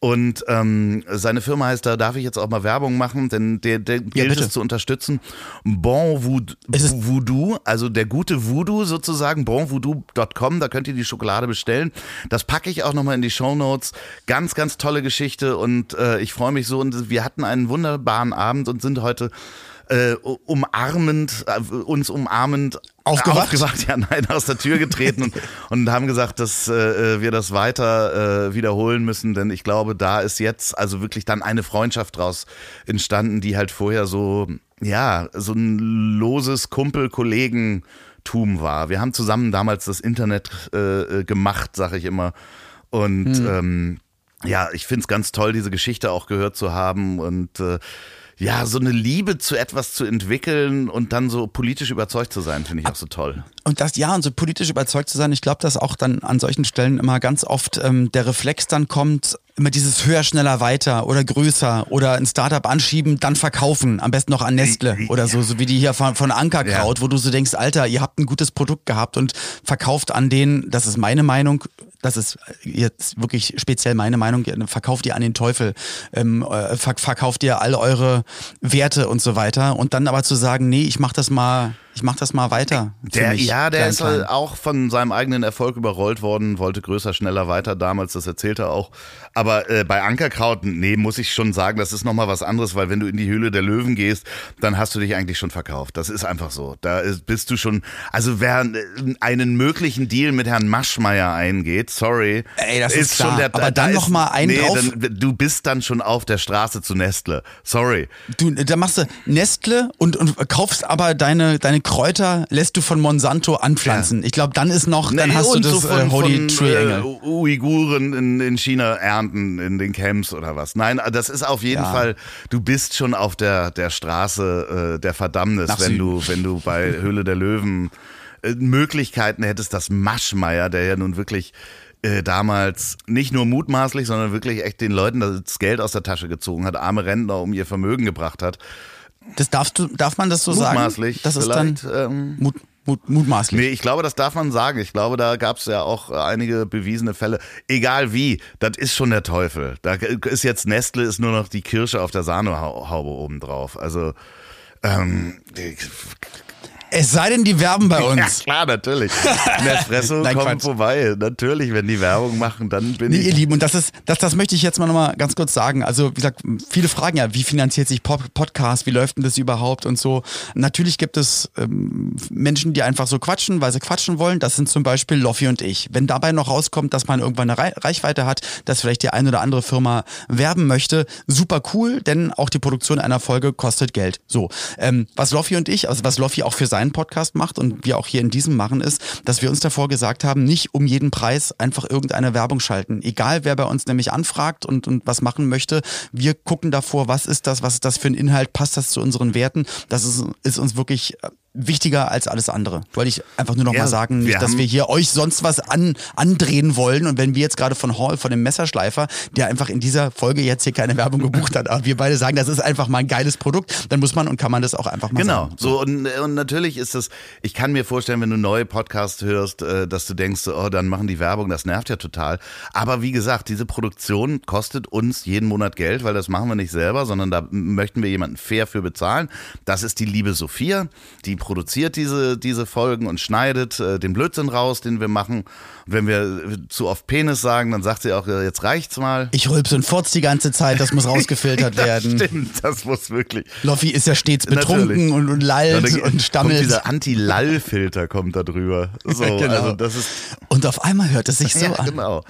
Und ähm, seine Firma heißt, da darf ich jetzt auch mal Werbung machen, denn der, der gilt bitte. es zu unterstützen. Bon Voodoo, also der gute Voodoo sozusagen, bonvoodoo.com, da könnt ihr die Schokolade bestellen. Das packe ich auch nochmal in die Show Notes. Ganz, ganz tolle Geschichte und äh, ich freue mich so. Und wir hatten einen wunderbaren Abend und sind heute äh, umarmend, äh, uns umarmend aufgewacht? aufgewacht, ja, nein, aus der Tür getreten und, und haben gesagt, dass äh, wir das weiter äh, wiederholen müssen, denn ich glaube, da ist jetzt also wirklich dann eine Freundschaft draus entstanden, die halt vorher so, ja, so ein loses Kumpel-Kollegen-Tum war. Wir haben zusammen damals das Internet äh, äh gemacht, sag ich immer. Und hm. ähm, ja, ich finde es ganz toll, diese Geschichte auch gehört zu haben und äh, ja, so eine Liebe zu etwas zu entwickeln und dann so politisch überzeugt zu sein, finde ich auch so toll. Und das, ja, und so politisch überzeugt zu sein, ich glaube, dass auch dann an solchen Stellen immer ganz oft ähm, der Reflex dann kommt, immer dieses höher, schneller, weiter oder größer oder ein Startup anschieben, dann verkaufen, am besten noch an Nestle oder so, so wie die hier von, von Ankerkraut, ja. wo du so denkst, Alter, ihr habt ein gutes Produkt gehabt und verkauft an denen, das ist meine Meinung, das ist jetzt wirklich speziell meine Meinung, verkauft ihr an den Teufel, ähm, äh, verkauft ihr all eure Werte und so weiter. Und dann aber zu sagen, nee, ich mach das mal ich mach das mal weiter. Der, mich, ja, der klein, ist halt auch von seinem eigenen Erfolg überrollt worden, wollte größer, schneller, weiter damals, das erzählt er auch. Aber äh, bei Ankerkraut, nee, muss ich schon sagen, das ist nochmal was anderes, weil wenn du in die Höhle der Löwen gehst, dann hast du dich eigentlich schon verkauft. Das ist einfach so. Da ist, bist du schon, also wer äh, einen möglichen Deal mit Herrn Maschmeyer eingeht, sorry, Ey, das ist klar. Aber dann ist- noch mal einen nee, drauf. Dann, du bist dann schon auf der Straße zu Nestle. Sorry. Du, da machst du Nestle und, und kaufst aber deine, deine Kräuter, lässt du von Monsanto anpflanzen. Ich glaube, dann ist noch, dann Nee, hast du das so äh, Holy von, Tree äh, Engel. Uiguren in, in China ernten, in den Camps oder was. Nein, das ist auf jeden Ja. Fall, du bist schon auf der, der Straße äh, der Verdammnis, Nach wenn Süden. du, wenn du bei Höhle der Löwen äh, Möglichkeiten hättest, dass Maschmeyer, der ja nun wirklich äh, damals nicht nur mutmaßlich, sondern wirklich echt den Leuten das Geld aus der Tasche gezogen hat, arme Rentner um ihr Vermögen gebracht hat. Das darfst du, darf man das so sagen? Mutmaßlich Das ist dann ähm, Mut, Mut, mutmaßlich. Nee, ich glaube, das darf man sagen. Ich glaube, da gab es ja auch einige bewiesene Fälle. Egal wie, das ist schon der Teufel. Da ist jetzt Nestle ist nur noch die Kirsche auf der Sahnehaube obendrauf. Also ähm, Es sei denn, die werben bei ja uns. klar, natürlich. Nespresso Nein, kommt Quatsch. vorbei. Natürlich, wenn die Werbung machen, dann bin Nee, ich. ihr Lieben, und das ist, das, das möchte ich jetzt mal nochmal ganz kurz sagen. Also, wie gesagt, viele fragen ja, wie finanziert sich Pop Podcast, wie läuft denn das überhaupt und so. Natürlich gibt es ähm, Menschen, die einfach so quatschen, weil sie quatschen wollen. Das sind zum Beispiel Loffi und ich. Wenn dabei noch rauskommt, dass man irgendwann eine Rei- Reichweite hat, dass vielleicht die eine oder andere Firma werben möchte, super cool, denn auch die Produktion einer Folge kostet Geld. So, ähm, was Loffi und ich, also was Loffi auch für seinen Podcast macht und wir auch hier in diesem machen, ist, dass wir uns davor gesagt haben, nicht um jeden Preis einfach irgendeine Werbung schalten. Egal, wer bei uns nämlich anfragt und, und was machen möchte, wir gucken davor, was ist das, was ist das für ein Inhalt, passt das zu unseren Werten. Das ist, ist uns wirklich äh, wichtiger als alles andere. Wollte ich einfach nur noch Ja, mal sagen, nicht, wir dass wir hier euch sonst was an, andrehen wollen und wenn wir jetzt gerade von Hall, von dem Messerschleifer, der einfach in dieser Folge jetzt hier keine Werbung gebucht hat, aber wir beide sagen, das ist einfach mal ein geiles Produkt, dann muss man und kann man das auch einfach mal Genau, sagen. so und, und natürlich ist das, ich kann mir vorstellen, wenn du neue Podcasts hörst, äh, dass du denkst, oh, dann machen die Werbung, das nervt ja total. Aber wie gesagt, diese Produktion kostet uns jeden Monat Geld, weil das machen wir nicht selber, sondern da möchten wir jemanden fair für bezahlen. Das ist die liebe Sophia, die produziert diese, diese Folgen und schneidet äh, den Blödsinn raus, den wir machen. Und wenn wir äh, zu oft Penis sagen, dann sagt sie auch, äh, jetzt reicht's mal. Ich rülpse und furz die ganze Zeit, das muss rausgefiltert werden. Das stimmt, das muss wirklich. Loffi ist ja stets betrunken Natürlich. und, und Ja, lallt da und stammelt. dieser Anti-Lall-Filter kommt da drüber. So, Genau. also das ist Und auf einmal hört es sich so ja, an. genau.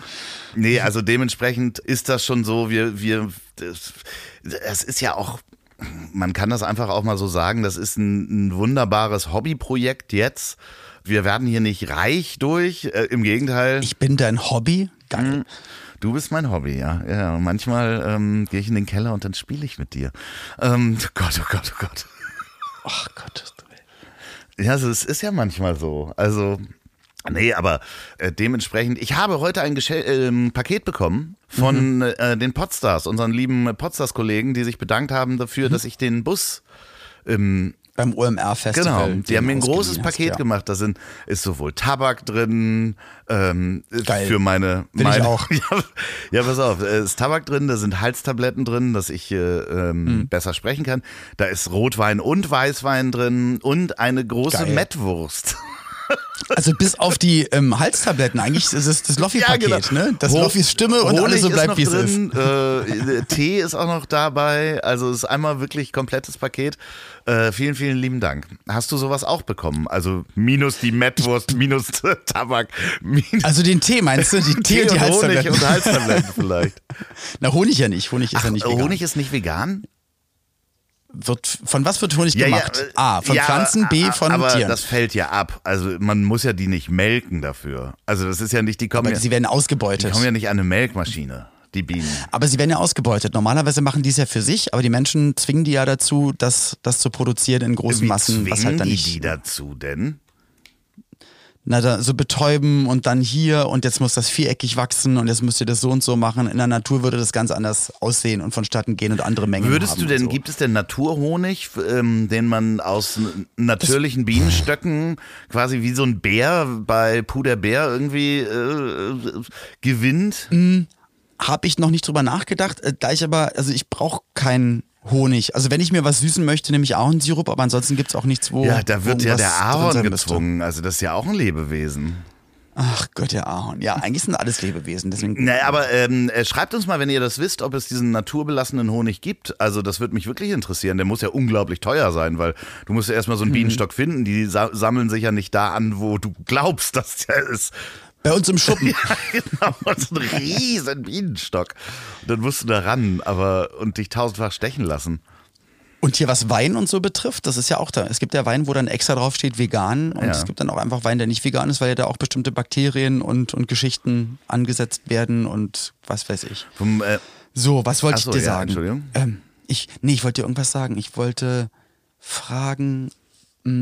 Nee, also dementsprechend ist das schon so, wir, wir, das, es ist ja auch, man kann das einfach auch mal so sagen, das ist ein, ein wunderbares Hobbyprojekt jetzt. Wir werden hier nicht reich durch, äh, im Gegenteil. Ich bin dein Hobby. Geil. Du bist mein Hobby, ja. ja manchmal ähm, gehe ich in den Keller und dann spiele ich mit dir. Ähm, Gott, oh Gott, oh Gott. Ach Gott. Ja, es ist ja manchmal so. Also, nee, aber äh, dementsprechend, ich habe heute ein Geschä ähm, Paket bekommen von äh, den Podstars, unseren lieben Podstars-Kollegen, die sich bedankt haben dafür, dass ich den Bus ähm, Beim OMR-Festival. Genau, die haben mir ein großes ausgeliehen hast, Paket ja. gemacht. Da sind, ist sowohl Tabak drin, ähm, Geil. für meine, Will ich meine auch. Ja, ja, pass auf, es ist Tabak drin, da sind Halstabletten drin, dass ich äh, ähm, Hm. besser sprechen kann. Da ist Rotwein und Weißwein drin und eine große. Mettwurst. Also bis auf die ähm, Halstabletten, eigentlich ist es das Loffi-Paket, ne? Das Loffis Stimme und Honig alles so bleibt, wie es ist. Äh, Tee ist auch noch dabei. Also es ist einmal wirklich komplettes Paket. Äh, vielen, vielen lieben Dank. Hast du sowas auch bekommen? Also minus die Mettwurst, minus Tabak, minus Also den Tee meinst du? Die Tee, und die Honig Halstabletten. und Halstabletten vielleicht. Na, Honig ja nicht. Honig ist ja nicht vegan. Honig ist nicht vegan? Wird, von was wird Honig gemacht? äh, A, von ja, Pflanzen, B, von aber Tieren. das fällt ja ab. Also man muss ja die nicht melken dafür. Also das ist ja nicht, die kommen, Aber ja, sie werden die ausgebeutet. kommen ja nicht an eine Melkmaschine, die Bienen. Aber sie werden ja ausgebeutet. Normalerweise machen die es ja für sich, aber die Menschen zwingen die ja dazu, das, das zu produzieren in großen Wie Massen, was halt dann die nicht. die dazu denn? Na, da, so betäuben und dann hier und jetzt muss das viereckig wachsen und jetzt müsst ihr das so und so machen. In der Natur würde das ganz anders aussehen und vonstatten gehen und andere Mengen Würdest haben du denn, so. gibt es denn Naturhonig, ähm, den man aus natürlichen Bienenstöcken quasi wie so ein Bär bei Puder Bär irgendwie äh, äh, gewinnt? Habe ich noch nicht drüber nachgedacht, äh, da ich aber, also ich brauche keinen Honig. Also wenn ich mir was süßen möchte, nehme ich auch einen Sirup, aber ansonsten gibt es auch nichts, wo. Ja, da wird ja der Ahorn gezwungen. Also das ist ja auch ein Lebewesen. Ach Gott, der Ahorn. Ja, eigentlich sind alles Lebewesen. Deswegen. Naja, aber ähm, äh, schreibt uns mal, wenn ihr das wisst, ob es diesen naturbelassenen Honig gibt. Also das würde mich wirklich interessieren. Der muss ja unglaublich teuer sein, weil du musst ja erstmal so einen Bienenstock finden. Die sa sammeln sich ja nicht da an, wo du glaubst, dass der ist. Bei uns im Schuppen. Ja, genau, so ein riesen Bienenstock. Und dann musst du da ran, aber und dich tausendfach stechen lassen. Und hier was Wein und so betrifft, das ist ja auch da. Es gibt ja Wein, wo dann extra drauf steht vegan und Ja. es gibt dann auch einfach Wein, der nicht vegan ist, weil ja da auch bestimmte Bakterien und, und Geschichten angesetzt werden und was weiß ich. Vom, äh, So, was wollte so, ich dir ja, sagen? Entschuldigung. Ähm, ich, nee, ich wollte dir irgendwas sagen. Ich wollte fragen,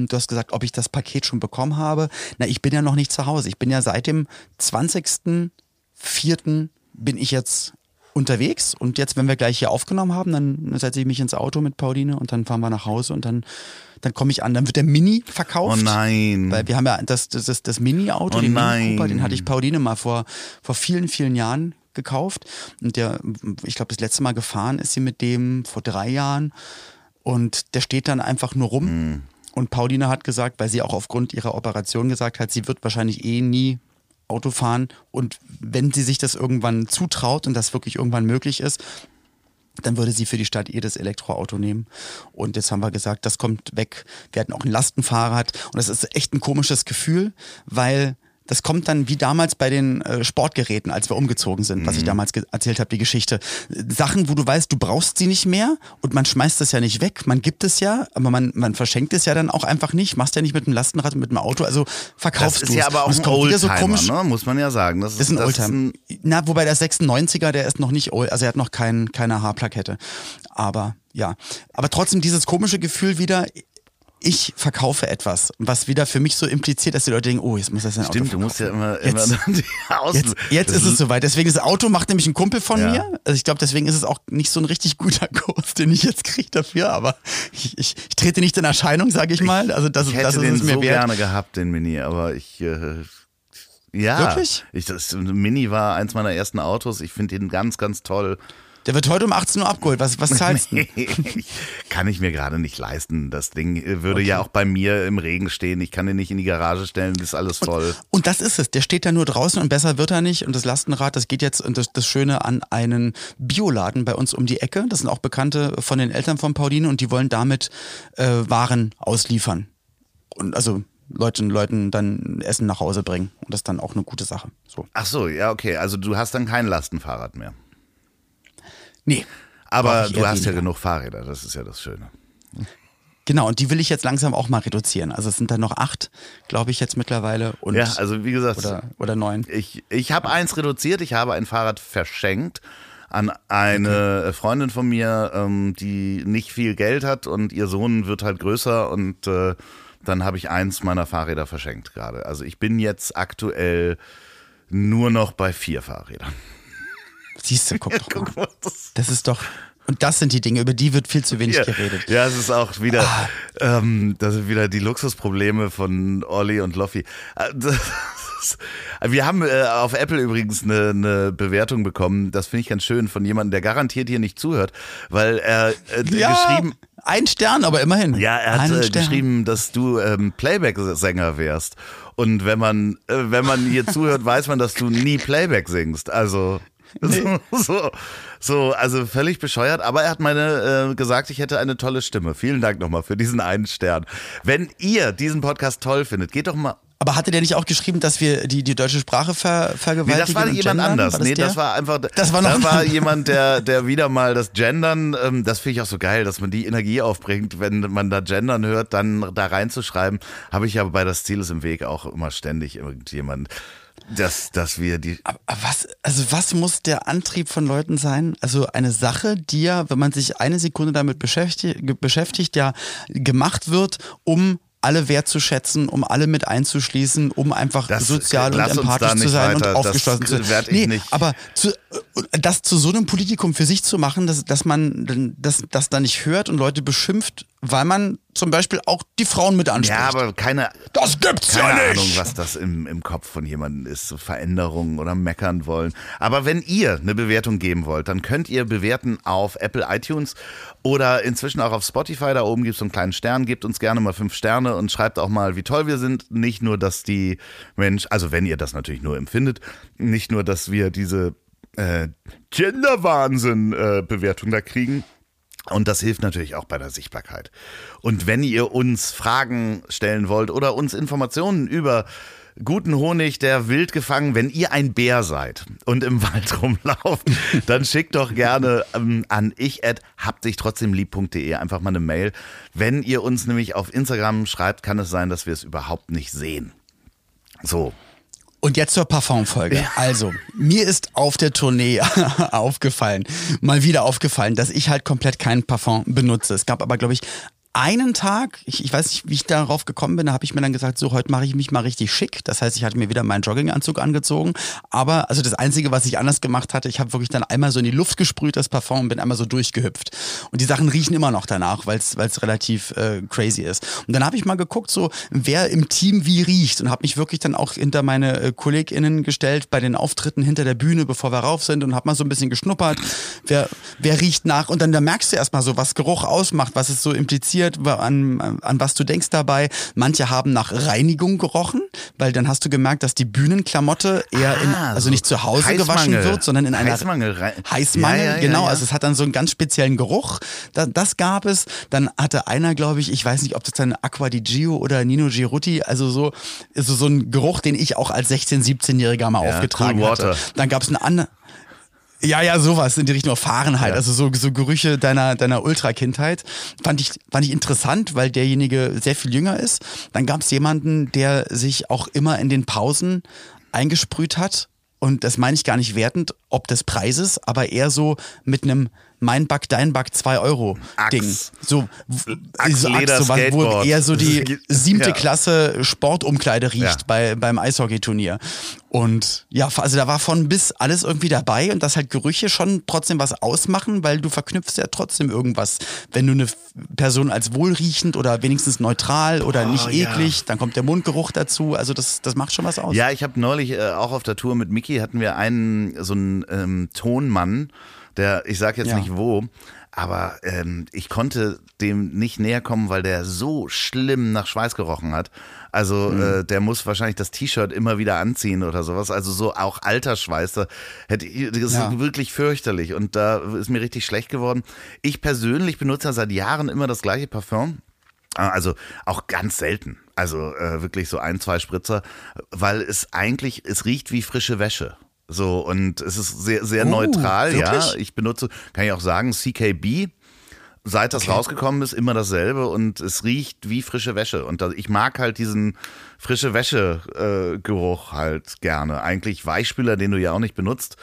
du hast gesagt, ob ich das Paket schon bekommen habe. Na, ich bin ja noch nicht zu Hause. Ich bin ja seit dem 20.04. bin ich jetzt unterwegs und jetzt, wenn wir gleich hier aufgenommen haben, dann setze ich mich ins Auto mit Pauline und dann fahren wir nach Hause und dann, dann komme ich an. Dann wird der Mini verkauft. Oh nein. Weil wir haben ja das, das, das, das Mini-Auto, Oh den nein. Mini Cooper, den hatte ich Pauline mal vor, vor vielen, vielen Jahren gekauft. Und der, ich glaube, das letzte Mal gefahren ist sie mit dem vor drei Jahren. Und der steht dann einfach nur rum. Hm. Und Pauline hat gesagt, weil sie auch aufgrund ihrer Operation gesagt hat, sie wird wahrscheinlich eh nie Auto fahren. Und wenn sie sich das irgendwann zutraut und das wirklich irgendwann möglich ist, dann würde sie für die Stadt eh das Elektroauto nehmen. Und jetzt haben wir gesagt, das kommt weg. Wir hatten auch ein Lastenfahrrad. Und das ist echt ein komisches Gefühl, weil das kommt dann wie damals bei den äh, Sportgeräten, als wir umgezogen sind, was ich damals ge- erzählt habe, die Geschichte. Sachen, wo du weißt, du brauchst sie nicht mehr und man schmeißt es ja nicht weg. Man gibt es ja, aber man, man verschenkt es ja dann auch einfach nicht. Machst ja nicht mit dem Lastenrad und mit dem Auto, also verkaufst das du ist ja es. aber auch es ein wieder so Oldtimer, komisch. ne? muss man ja sagen. Das ist, Das ist ein das Oldtimer. Na, wobei der 96er, der ist noch nicht old, also er hat noch kein, keine Haarplakette. Aber ja. Aber trotzdem dieses komische Gefühl wieder, ich verkaufe etwas, was wieder für mich so impliziert, dass die Leute denken, oh, jetzt muss das ein Auto Stimmt, du verkaufen. musst ja immer, Jetzt- immer die Außen. Jetzt, jetzt ist es soweit. Deswegen das Auto macht nämlich ein Kumpel von Ja. mir. Also ich glaube, deswegen ist es auch nicht so ein richtig guter Kurs, den ich jetzt kriege dafür. Aber ich, ich, ich trete nicht in Erscheinung, sage ich mal. Also das, Ich hätte das ist den mir so wert. gerne gehabt, den Mini, aber ich. Äh, ja. Wirklich? Ich, das Mini war eins meiner ersten Autos. Ich finde den ganz, ganz toll. Der wird heute um 18 Uhr abgeholt. Was, was zahlst du? Kann ich mir gerade nicht leisten. Das Ding äh, würde ja auch bei mir im Regen stehen. Ich kann den nicht in die Garage stellen, das ist alles voll. Und das ist es. Der steht da nur draußen und besser wird er nicht. Und das Lastenrad, das geht jetzt, und das, das Schöne an einen Bioladen bei uns um die Ecke. Das sind auch Bekannte von den Eltern von Pauline und die wollen damit äh, Waren ausliefern. Und also Leuten, Leuten dann Essen nach Hause bringen. Und das ist dann auch eine gute Sache. So. Ach so, ja, okay. Also du hast dann kein Lastenfahrrad mehr. Nee. Aber du hast ja weniger. genug Fahrräder, das ist ja das Schöne. Genau, und die will ich jetzt langsam auch mal reduzieren. Also es sind dann noch acht, glaube ich, jetzt mittlerweile. Und Ja, also wie gesagt, oder, oder neun. ich, ich habe eins reduziert, ich habe ein Fahrrad verschenkt an eine Freundin von mir, ähm, die nicht viel Geld hat und ihr Sohn wird halt größer und äh, dann habe ich eins meiner Fahrräder verschenkt gerade. Also ich bin jetzt aktuell nur noch bei vier Fahrrädern. Siehst du, guck doch mal. mal, das- Das ist doch. Und das sind die Dinge, über die wird viel zu wenig Ja, geredet. Ah. ja, es ist auch wieder, ähm, das sind wieder die Luxusprobleme von Olli und Loffi. Ist- Wir haben äh, auf Apple übrigens eine, eine Bewertung bekommen, das finde ich ganz schön, von jemandem, der garantiert hier nicht zuhört, weil er äh, geschrieben, ein Stern, aber immerhin. ja, er hat äh, geschrieben, dass du ähm, Playback-Sänger wärst. Und wenn man, äh, wenn man hier zuhört, weiß man, dass du nie Playback singst. Also so, so, so, also völlig bescheuert. Aber er hat meine äh, gesagt, ich hätte eine tolle Stimme. Vielen Dank nochmal für diesen einen Stern. Wenn ihr diesen Podcast toll findet, geht doch mal. Aber hatte der nicht auch geschrieben, dass wir die, die deutsche Sprache ver, Nee, vergewaltigen? das war jemand gendern? anders. War das nee, der? das war einfach. Das war noch das war jemand, der, der wieder mal das Gendern, ähm, das finde ich auch so geil, dass man die Energie aufbringt, wenn man da Gendern hört, dann da reinzuschreiben. Habe ich ja bei das Ziel ist im Weg auch immer ständig irgendjemand, dass, dass wir die. Aber was, also was muss der Antrieb von Leuten sein? Also eine Sache, die ja, wenn man sich eine Sekunde damit beschäftigt, beschäftigt ja gemacht wird, um alle wertzuschätzen, um alle mit einzuschließen, um einfach Das- sozial und empathisch zu sein weiter, und aufgeschlossen zu sein. Nee, aber zu, das zu so einem Politikum für sich zu machen, dass, dass man dass, das da nicht hört und Leute beschimpft, weil man zum Beispiel auch die Frauen mit anspricht. Ja, aber keine, das gibt's keine ja nicht. Ahnung, was das im, im Kopf von jemandem ist, so Veränderungen oder meckern wollen. Aber wenn ihr eine Bewertung geben wollt, dann könnt ihr bewerten auf Apple iTunes oder inzwischen auch auf Spotify. Da oben gibt es so einen kleinen Stern. Gebt uns gerne mal fünf Sterne und schreibt auch mal, wie toll wir sind. Nicht nur, dass die Mensch, also wenn ihr das natürlich nur empfindet, nicht nur, dass wir diese äh, Gender-Wahnsinn-Bewertung da kriegen, und das hilft natürlich auch bei der Sichtbarkeit. Und wenn ihr uns Fragen stellen wollt oder uns Informationen über guten Honig, der wild gefangen, wenn ihr ein Bär seid und im Wald rumlauft, dann schickt doch gerne ähm, an ich habt sich trotzdem lieb.de einfach mal eine Mail. Wenn ihr uns nämlich auf Instagram schreibt, kann es sein, dass wir es überhaupt nicht sehen. So, Und jetzt zur Parfumfolge. Also, mir ist auf der Tournee aufgefallen, mal wieder aufgefallen, dass ich halt komplett kein Parfum benutze. Es gab aber, glaube ich, einen Tag, ich, ich weiß nicht, wie ich darauf gekommen bin, da habe ich mir dann gesagt, so heute mache ich mich mal richtig schick. Das heißt, ich hatte mir wieder meinen Jogginganzug angezogen. Aber also das Einzige, was ich anders gemacht hatte, ich habe wirklich dann einmal so in die Luft gesprüht, das Parfum, und bin einmal so durchgehüpft. Und die Sachen riechen immer noch danach, weil es relativ äh, crazy ist. Und dann habe ich mal geguckt, so wer im Team wie riecht und habe mich wirklich dann auch hinter meine äh, KollegInnen gestellt bei den Auftritten hinter der Bühne, bevor wir rauf sind und habe mal so ein bisschen geschnuppert, wer, wer riecht nach. Und dann da merkst du erstmal so, was Geruch ausmacht, was es so impliziert, an, an was du denkst dabei. Manche haben nach Reinigung gerochen, weil dann hast du gemerkt, dass die Bühnenklamotte eher in, Ah, also so nicht zu Hause gewaschen wird, sondern in einer Heißmangel Heißmangel, Ja, ja, genau. ja. Also es hat dann so einen ganz speziellen Geruch. Da, das gab es. Dann hatte einer, glaube ich, ich weiß nicht, ob das dann Aqua di Gio oder Nino Girotti, also so, also so ein Geruch, den ich auch als 16-, 17-Jähriger mal aufgetragen Cool hatte. Water. Dann gab es eine andere. Ja, ja, sowas in die Richtung Fahrenheit, Ja. also so, so Gerüche deiner, deiner Ultra-Kindheit. Fand ich, fand ich interessant, weil derjenige sehr viel jünger ist. Dann gab es jemanden, der sich auch immer in den Pausen eingesprüht hat. Und das meine ich gar nicht wertend, ob des Preises, aber eher so mit einem mein Back, dein Back, 2 Euro Ding. Axe. So, Axe, so Leder, so was, wo eher so die siebte Ja. Klasse Sportumkleide riecht Ja. bei, beim Eishockeyturnier. Und ja, also da war von bis alles irgendwie dabei und dass halt Gerüche schon trotzdem was ausmachen, weil du verknüpfst ja trotzdem irgendwas. Wenn du eine Person als wohlriechend oder wenigstens neutral oder nicht ja. eklig, dann kommt der Mundgeruch dazu. Also das, das macht schon was aus. Ja, ich habe neulich äh, auch auf der Tour mit Mickey hatten wir einen so einen ähm, Tonmann, der ich sag jetzt Ja. nicht wo, aber ähm, ich konnte dem nicht näher kommen, weil der so schlimm nach Schweiß gerochen hat. Also Mhm. äh, der muss wahrscheinlich das T-Shirt immer wieder anziehen oder sowas. Also so auch alter Schweiß. Da hätte ich, das Ja. ist wirklich fürchterlich und da ist mir richtig schlecht geworden. Ich persönlich benutze ja seit Jahren immer das gleiche Parfum. Ah, Also auch ganz selten. Also äh, wirklich so ein, zwei Spritzer, weil es eigentlich, es riecht wie frische Wäsche. So, und es ist sehr, sehr Oh, neutral, ja. wirklich? Ich benutze, kann ich auch sagen, CKB. Seit das rausgekommen ist, immer dasselbe und es riecht wie frische Wäsche. Und ich mag halt diesen frische Wäsche-Geruch halt gerne. Eigentlich Weichspüler, den du ja auch nicht benutzt.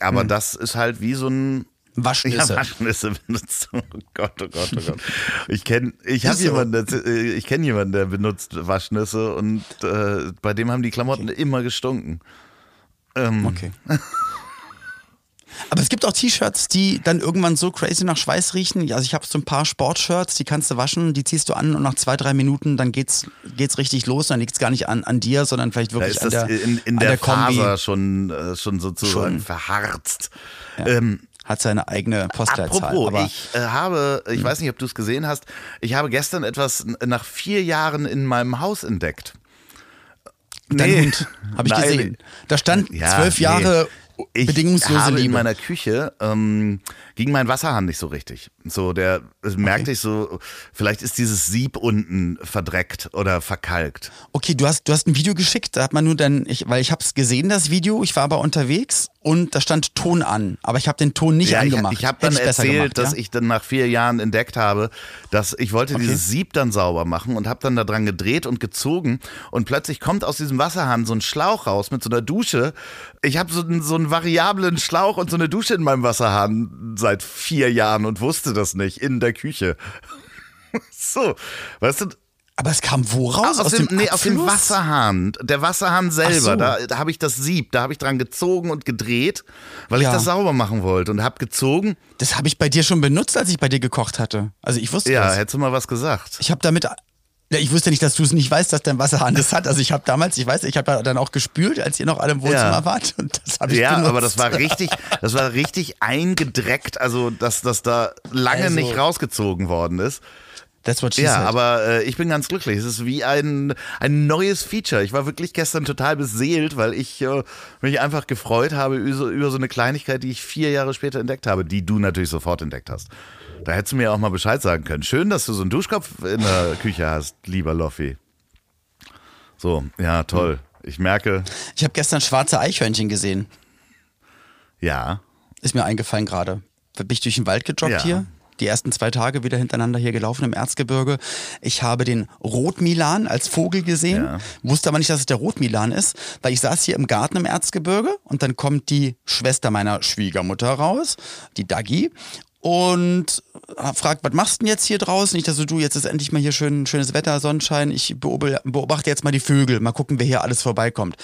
Aber das ist halt wie so ein Waschnüsse. ja, Waschnüsse benutzt. Oh Gott, oh Gott, oh Gott. Ich kenne ich hab so. jemanden, der, äh, ich kenn jemanden, der benutzt Waschnüsse und äh, bei dem haben die Klamotten immer gestunken. Ähm, Okay. Aber es gibt auch T-Shirts, die dann irgendwann so crazy nach Schweiß riechen. Also ich habe so ein paar Sportshirts, die kannst du waschen, die ziehst du an und nach zwei, drei Minuten dann geht's, geht's richtig los. Dann liegt es gar nicht an, an dir, sondern vielleicht Da wirklich ist an der, in, in an der, der Kombi. Faser schon, äh, schon sozusagen Schon. verharzt. Ja. Ähm, Hat seine eigene Postleitzahl. Apropos, aber ich äh, habe, ich weiß nicht, ob du es gesehen hast, ich habe gestern etwas nach vier Jahren in meinem Haus entdeckt. Dein Nee. Hund, habe ich Nein. gesehen. Da stand Ja, zwölf nee. Jahre Ich bedingungslose habe in Liebe. meiner Küche ähm, ging mein Wasserhahn nicht so richtig. So der das merkte ich so, vielleicht ist dieses Sieb unten verdreckt oder verkalkt. Okay, du hast, du hast ein Video geschickt, da hat man nur dann, ich, weil ich habe es gesehen, das Video, ich war aber unterwegs und da stand Ton an, aber ich habe den Ton nicht Ja, ich, angemacht. ich habe Hätte dann besser erzählt, gemacht, dass ja? ich dann nach vier Jahren entdeckt habe, dass ich wollte Okay. dieses Sieb dann sauber machen und habe dann da dran gedreht und gezogen und plötzlich kommt aus diesem Wasserhahn so ein Schlauch raus mit so einer Dusche. Ich habe so so einen variablen Schlauch und so eine Dusche in meinem Wasserhahn seit vier Jahren und wusste das nicht in der Küche. so, weißt du, Aber es kam wo raus? aus, dem, nee, aus dem? Wasserhahn. Der Wasserhahn selber. so. Da, da habe ich das Sieb, da habe ich dran gezogen und gedreht, weil Ja. ich das sauber machen wollte und habe gezogen. Das habe ich bei dir schon benutzt, als ich bei dir gekocht hatte. Also ich wusste Ja, das. hättest du mal was gesagt. Ich habe damit. Ja, ich wusste nicht, dass du es nicht weißt, dass dein Wasserhahn das hat. Also ich habe damals, ich weiß, ich habe dann auch gespült, als ihr noch alle im Wohnzimmer Ja. wart. Und das habe ich Ja, benutzt. aber das war richtig, das war richtig eingedreckt, also dass das da lange Also- nicht rausgezogen worden ist. That's what she Ja, said. aber äh, ich bin ganz glücklich. Es ist wie ein, ein neues Feature. Ich war wirklich gestern total beseelt, weil ich äh, mich einfach gefreut habe über, über so eine Kleinigkeit, die ich vier Jahre später entdeckt habe, die du natürlich sofort entdeckt hast. Da hättest du mir auch mal Bescheid sagen können. Schön, dass du so einen Duschkopf in der Küche hast, lieber Loffi. So, ja, toll. Ich merke, Ich habe gestern schwarze Eichhörnchen gesehen. ja, Ist mir eingefallen gerade. Bin ich durch den Wald gejoggt Ja. hier. Die ersten zwei Tage wieder hintereinander hier gelaufen im Erzgebirge. Ich habe den Rotmilan als Vogel gesehen, Ja. wusste aber nicht, dass es der Rotmilan ist, weil ich saß hier im Garten im Erzgebirge und dann kommt die Schwester meiner Schwiegermutter raus, die Dagi, und fragt, was machst du denn jetzt hier draußen? Ich dachte so, du, jetzt ist endlich mal hier schön, schönes Wetter, Sonnenschein. Ich beobachte jetzt mal die Vögel, mal gucken, wer hier alles vorbeikommt.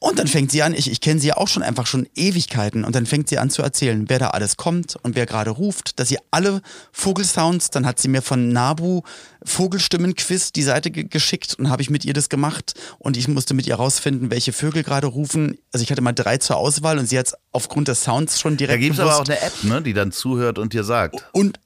Und dann fängt sie an, ich, ich kenne sie ja auch schon einfach schon Ewigkeiten, und dann fängt sie an zu erzählen, wer da alles kommt und wer gerade ruft, dass sie alle Vogelsounds, dann hat sie mir von Nabu Vogelstimmen-Quiz die Seite ge geschickt und habe ich mit ihr das gemacht und ich musste mit ihr rausfinden, welche Vögel gerade rufen. Also ich hatte mal drei zur Auswahl und sie hat aufgrund des Sounds schon direkt da gibt es aber auch eine App, ne, die dann zuhört und dir sagt. Und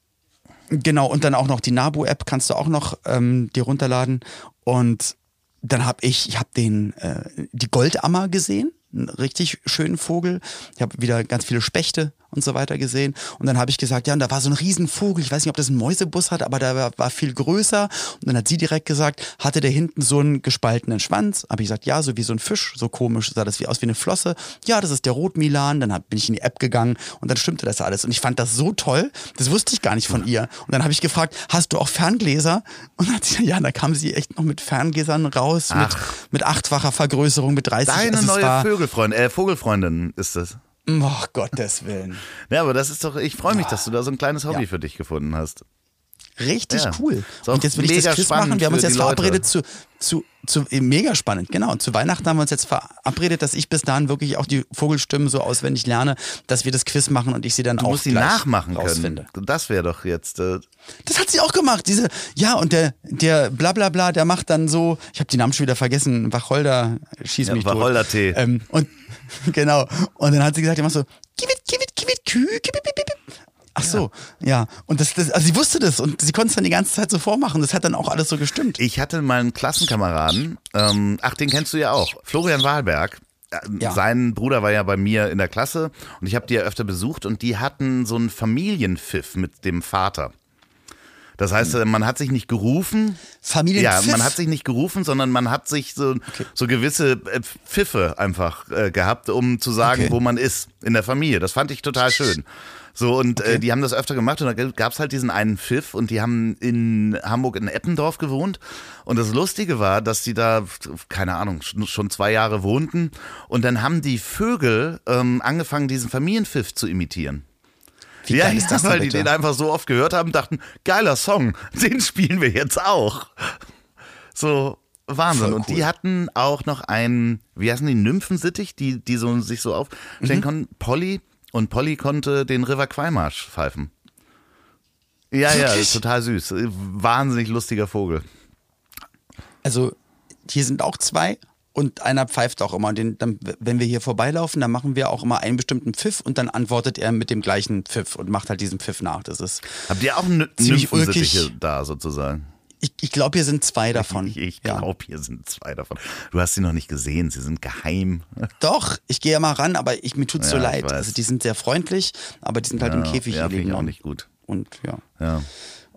genau, und dann auch noch die Nabu-App kannst du auch noch ähm, dir runterladen. Und dann habe ich, ich habe den, äh, die Goldammer gesehen, einen richtig schönen Vogel. Ich habe wieder ganz viele Spechte und so weiter gesehen. Und dann habe ich gesagt, ja, und da war so ein Riesenvogel. Ich weiß nicht, ob das einen Mäusebus hat, aber der war, war viel größer. Und dann hat sie direkt gesagt, hatte der hinten so einen gespaltenen Schwanz? Habe ich gesagt, ja, so wie so ein Fisch, so komisch, sah das wie aus wie eine Flosse. Ja, das ist der Rotmilan. Dann hab, bin ich in die App gegangen und dann stimmte das alles. Und ich fand das so toll, das wusste ich gar nicht von ihr. Und dann habe ich gefragt, hast du auch Ferngläser? Und dann hat sie, ja, da kam sie echt noch mit Ferngläsern raus, mit, mit achtfacher Vergrößerung, mit 30. Deine also neue war, Vögelfreund, äh, Vogelfreundin ist es. Oh, Gottes Willen. Ja, aber das ist doch, ich freue mich, dass du da so ein kleines Hobby Ja. für dich gefunden hast. Richtig Ja. cool. Und jetzt will ich das Quiz machen. Wir haben uns jetzt die Leute. verabredet zu, zu, zu eh, mega spannend, genau. Und zu Weihnachten haben wir uns jetzt verabredet, dass ich bis dahin wirklich auch die Vogelstimmen so auswendig lerne, dass wir das Quiz machen und ich sie dann Du auch musst gleich nachmachen rausfinde. können. Das wäre doch jetzt. Äh, Das hat sie auch gemacht. Diese, ja, und der, der Blablabla, bla, bla, der macht dann so, ich habe die Namen schon wieder vergessen, Wacholder, schieß Ja, mich. Wacholdertee. Ähm, und genau. Und dann hat sie gesagt, der macht so, gib it, gib it, gib it, gib it. Ach so, ja. Und das, das, also sie wusste das und sie konnte es dann die ganze Zeit so vormachen. Das hat dann auch alles so gestimmt. ich hatte mal einen Klassenkameraden, ähm, ach, den kennst du ja auch, Florian Wahlberg. Äh, Ja. Sein Bruder war ja bei mir in der Klasse und ich habe die ja öfter besucht und die hatten so einen Familienpfiff mit dem Vater. Das heißt, äh, man hat sich nicht gerufen. Familien Ja, man hat sich nicht gerufen, sondern man hat sich so, so gewisse äh, Pfiffe einfach äh, gehabt, um zu sagen, Okay. wo man ist in der Familie. Das fand ich total schön. So, und äh, die haben das öfter gemacht und da gab's halt diesen einen Pfiff und die haben in Hamburg in Eppendorf gewohnt. Und das Lustige war, dass die da, keine Ahnung, sch- schon zwei Jahre wohnten und dann haben die Vögel ähm, angefangen, diesen Familienpfiff zu imitieren. Wie ja, ist das denn weil die den einfach so oft gehört haben, dachten, geiler Song, den spielen wir jetzt auch. So, Wahnsinn. Voll Und cool. die hatten auch noch einen, wie heißen die, Nymphensittich, die, die so, sich so aufstellen Mhm. konnten, Polly. Und Polly konnte den River Quaimarsch pfeifen. Ja, ja, Wirklich? total süß. Wahnsinnig lustiger Vogel. Also hier sind auch zwei und einer pfeift auch immer. Den, dann, wenn wir hier vorbeilaufen, dann machen wir auch immer einen bestimmten Pfiff und dann antwortet er mit dem gleichen Pfiff und macht halt diesen Pfiff nach. Das ist, Habt ihr auch Ny Ziemlich ulkig. da sozusagen? Ich, ich glaube, hier sind zwei davon. Ich, ich ja. glaube, hier sind zwei davon. Du hast sie noch nicht gesehen, sie sind geheim. Doch, ich gehe ja mal ran, aber ich, mir tut's so Ja, ich leid. Also die sind sehr freundlich, aber die sind halt im Käfig ja, hier finde ich auch nicht gut. Und ja. Ja.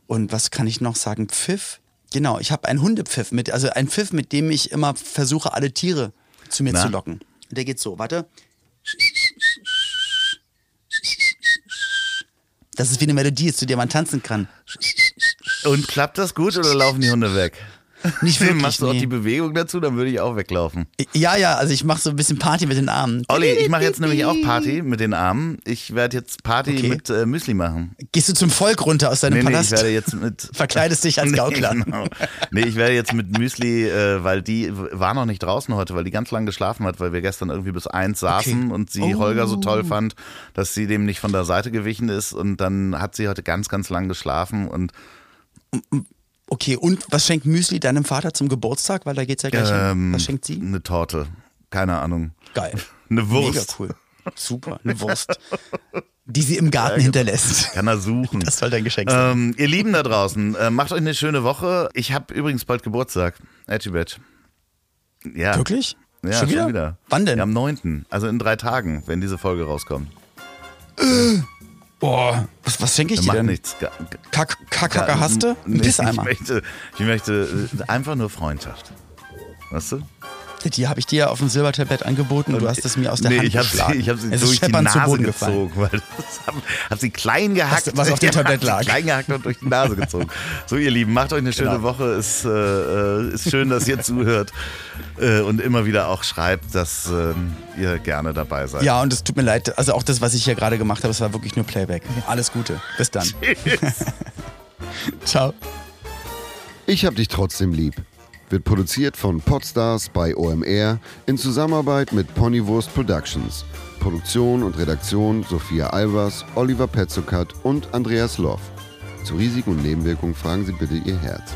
Und was kann ich noch sagen? Pfiff? Genau, ich habe einen Hundepfiff mit, also einen Pfiff, mit dem ich immer versuche, alle Tiere zu mir Na? zu locken. Der geht so, warte. Das ist wie eine Melodie, zu der man tanzen kann. Und klappt das gut oder laufen die Hunde weg? Nicht wirklich. Machst du auch nee. die Bewegung dazu, dann würde ich auch weglaufen. Ja, ja, also ich mache so ein bisschen Party mit den Armen. Olli, ich mache jetzt nämlich auch Party mit den Armen. Ich werde jetzt Party Okay. mit äh, Müsli machen. Gehst du zum Volk runter aus deinem Nee, nee, ich Palast? werde jetzt mit Verkleidest dich als Gaukler. Nee, genau. nee, ich werde jetzt mit Müsli, äh, weil die war noch nicht draußen heute, weil die ganz lange geschlafen hat, weil wir gestern irgendwie bis eins saßen Okay. und sie Oh. Holger so toll fand, dass sie dem nicht von der Seite gewichen ist und dann hat sie heute ganz, ganz lang geschlafen und Okay, und was schenkt Müsli deinem Vater zum Geburtstag? Weil da geht's ja gleich hin. ähm, Was schenkt sie? eine Torte. Keine Ahnung. Geil. Eine Wurst. Mega cool. Super, eine Wurst. Die sie im Garten hinterlässt. Kann er suchen. Das soll dein Geschenk sein. Ähm, ihr Lieben da draußen, äh, macht euch eine schöne Woche. Ich habe übrigens bald Geburtstag. Badge. Ja. Wirklich? Ja, schon, wieder? Wann denn? Ja, am 9. Also in drei Tagen, wenn diese Folge rauskommt. Boah, was, was schenke ich dir denn? nichts. Kack, Kacke hast du? Nee, ich Pisseimer. möchte, ich möchte äh, einfach nur Freundschaft. Weißt du? Die habe ich dir auf dem Silbertablett angeboten und du hast es mir aus der nee, Hand ich habe geschlagen. sie, ich hab sie es ist durch die Nase gezogen, weil das hab, hab sie klein gehackt. Was- was auf dem Tablett hab lag. Sie klein gehackt und durch die Nase gezogen. So, ihr Lieben, macht euch eine schöne Genau. Woche. Es äh, äh, ist schön, dass ihr zuhört äh, und immer wieder auch schreibt, dass ähm, ihr gerne dabei seid. Ja, und es tut mir leid. Also auch das, was ich hier gerade gemacht habe, es war wirklich nur Playback. Alles Gute. Bis dann. Ciao. Ich hab dich trotzdem lieb. Wird produziert von Podstars bei OMR in Zusammenarbeit mit Ponywurst Productions. Produktion und Redaktion Sophia Albers, Oliver Petzokat und Andreas Loff. Zu Risiken und Nebenwirkungen fragen Sie bitte Ihr Herz.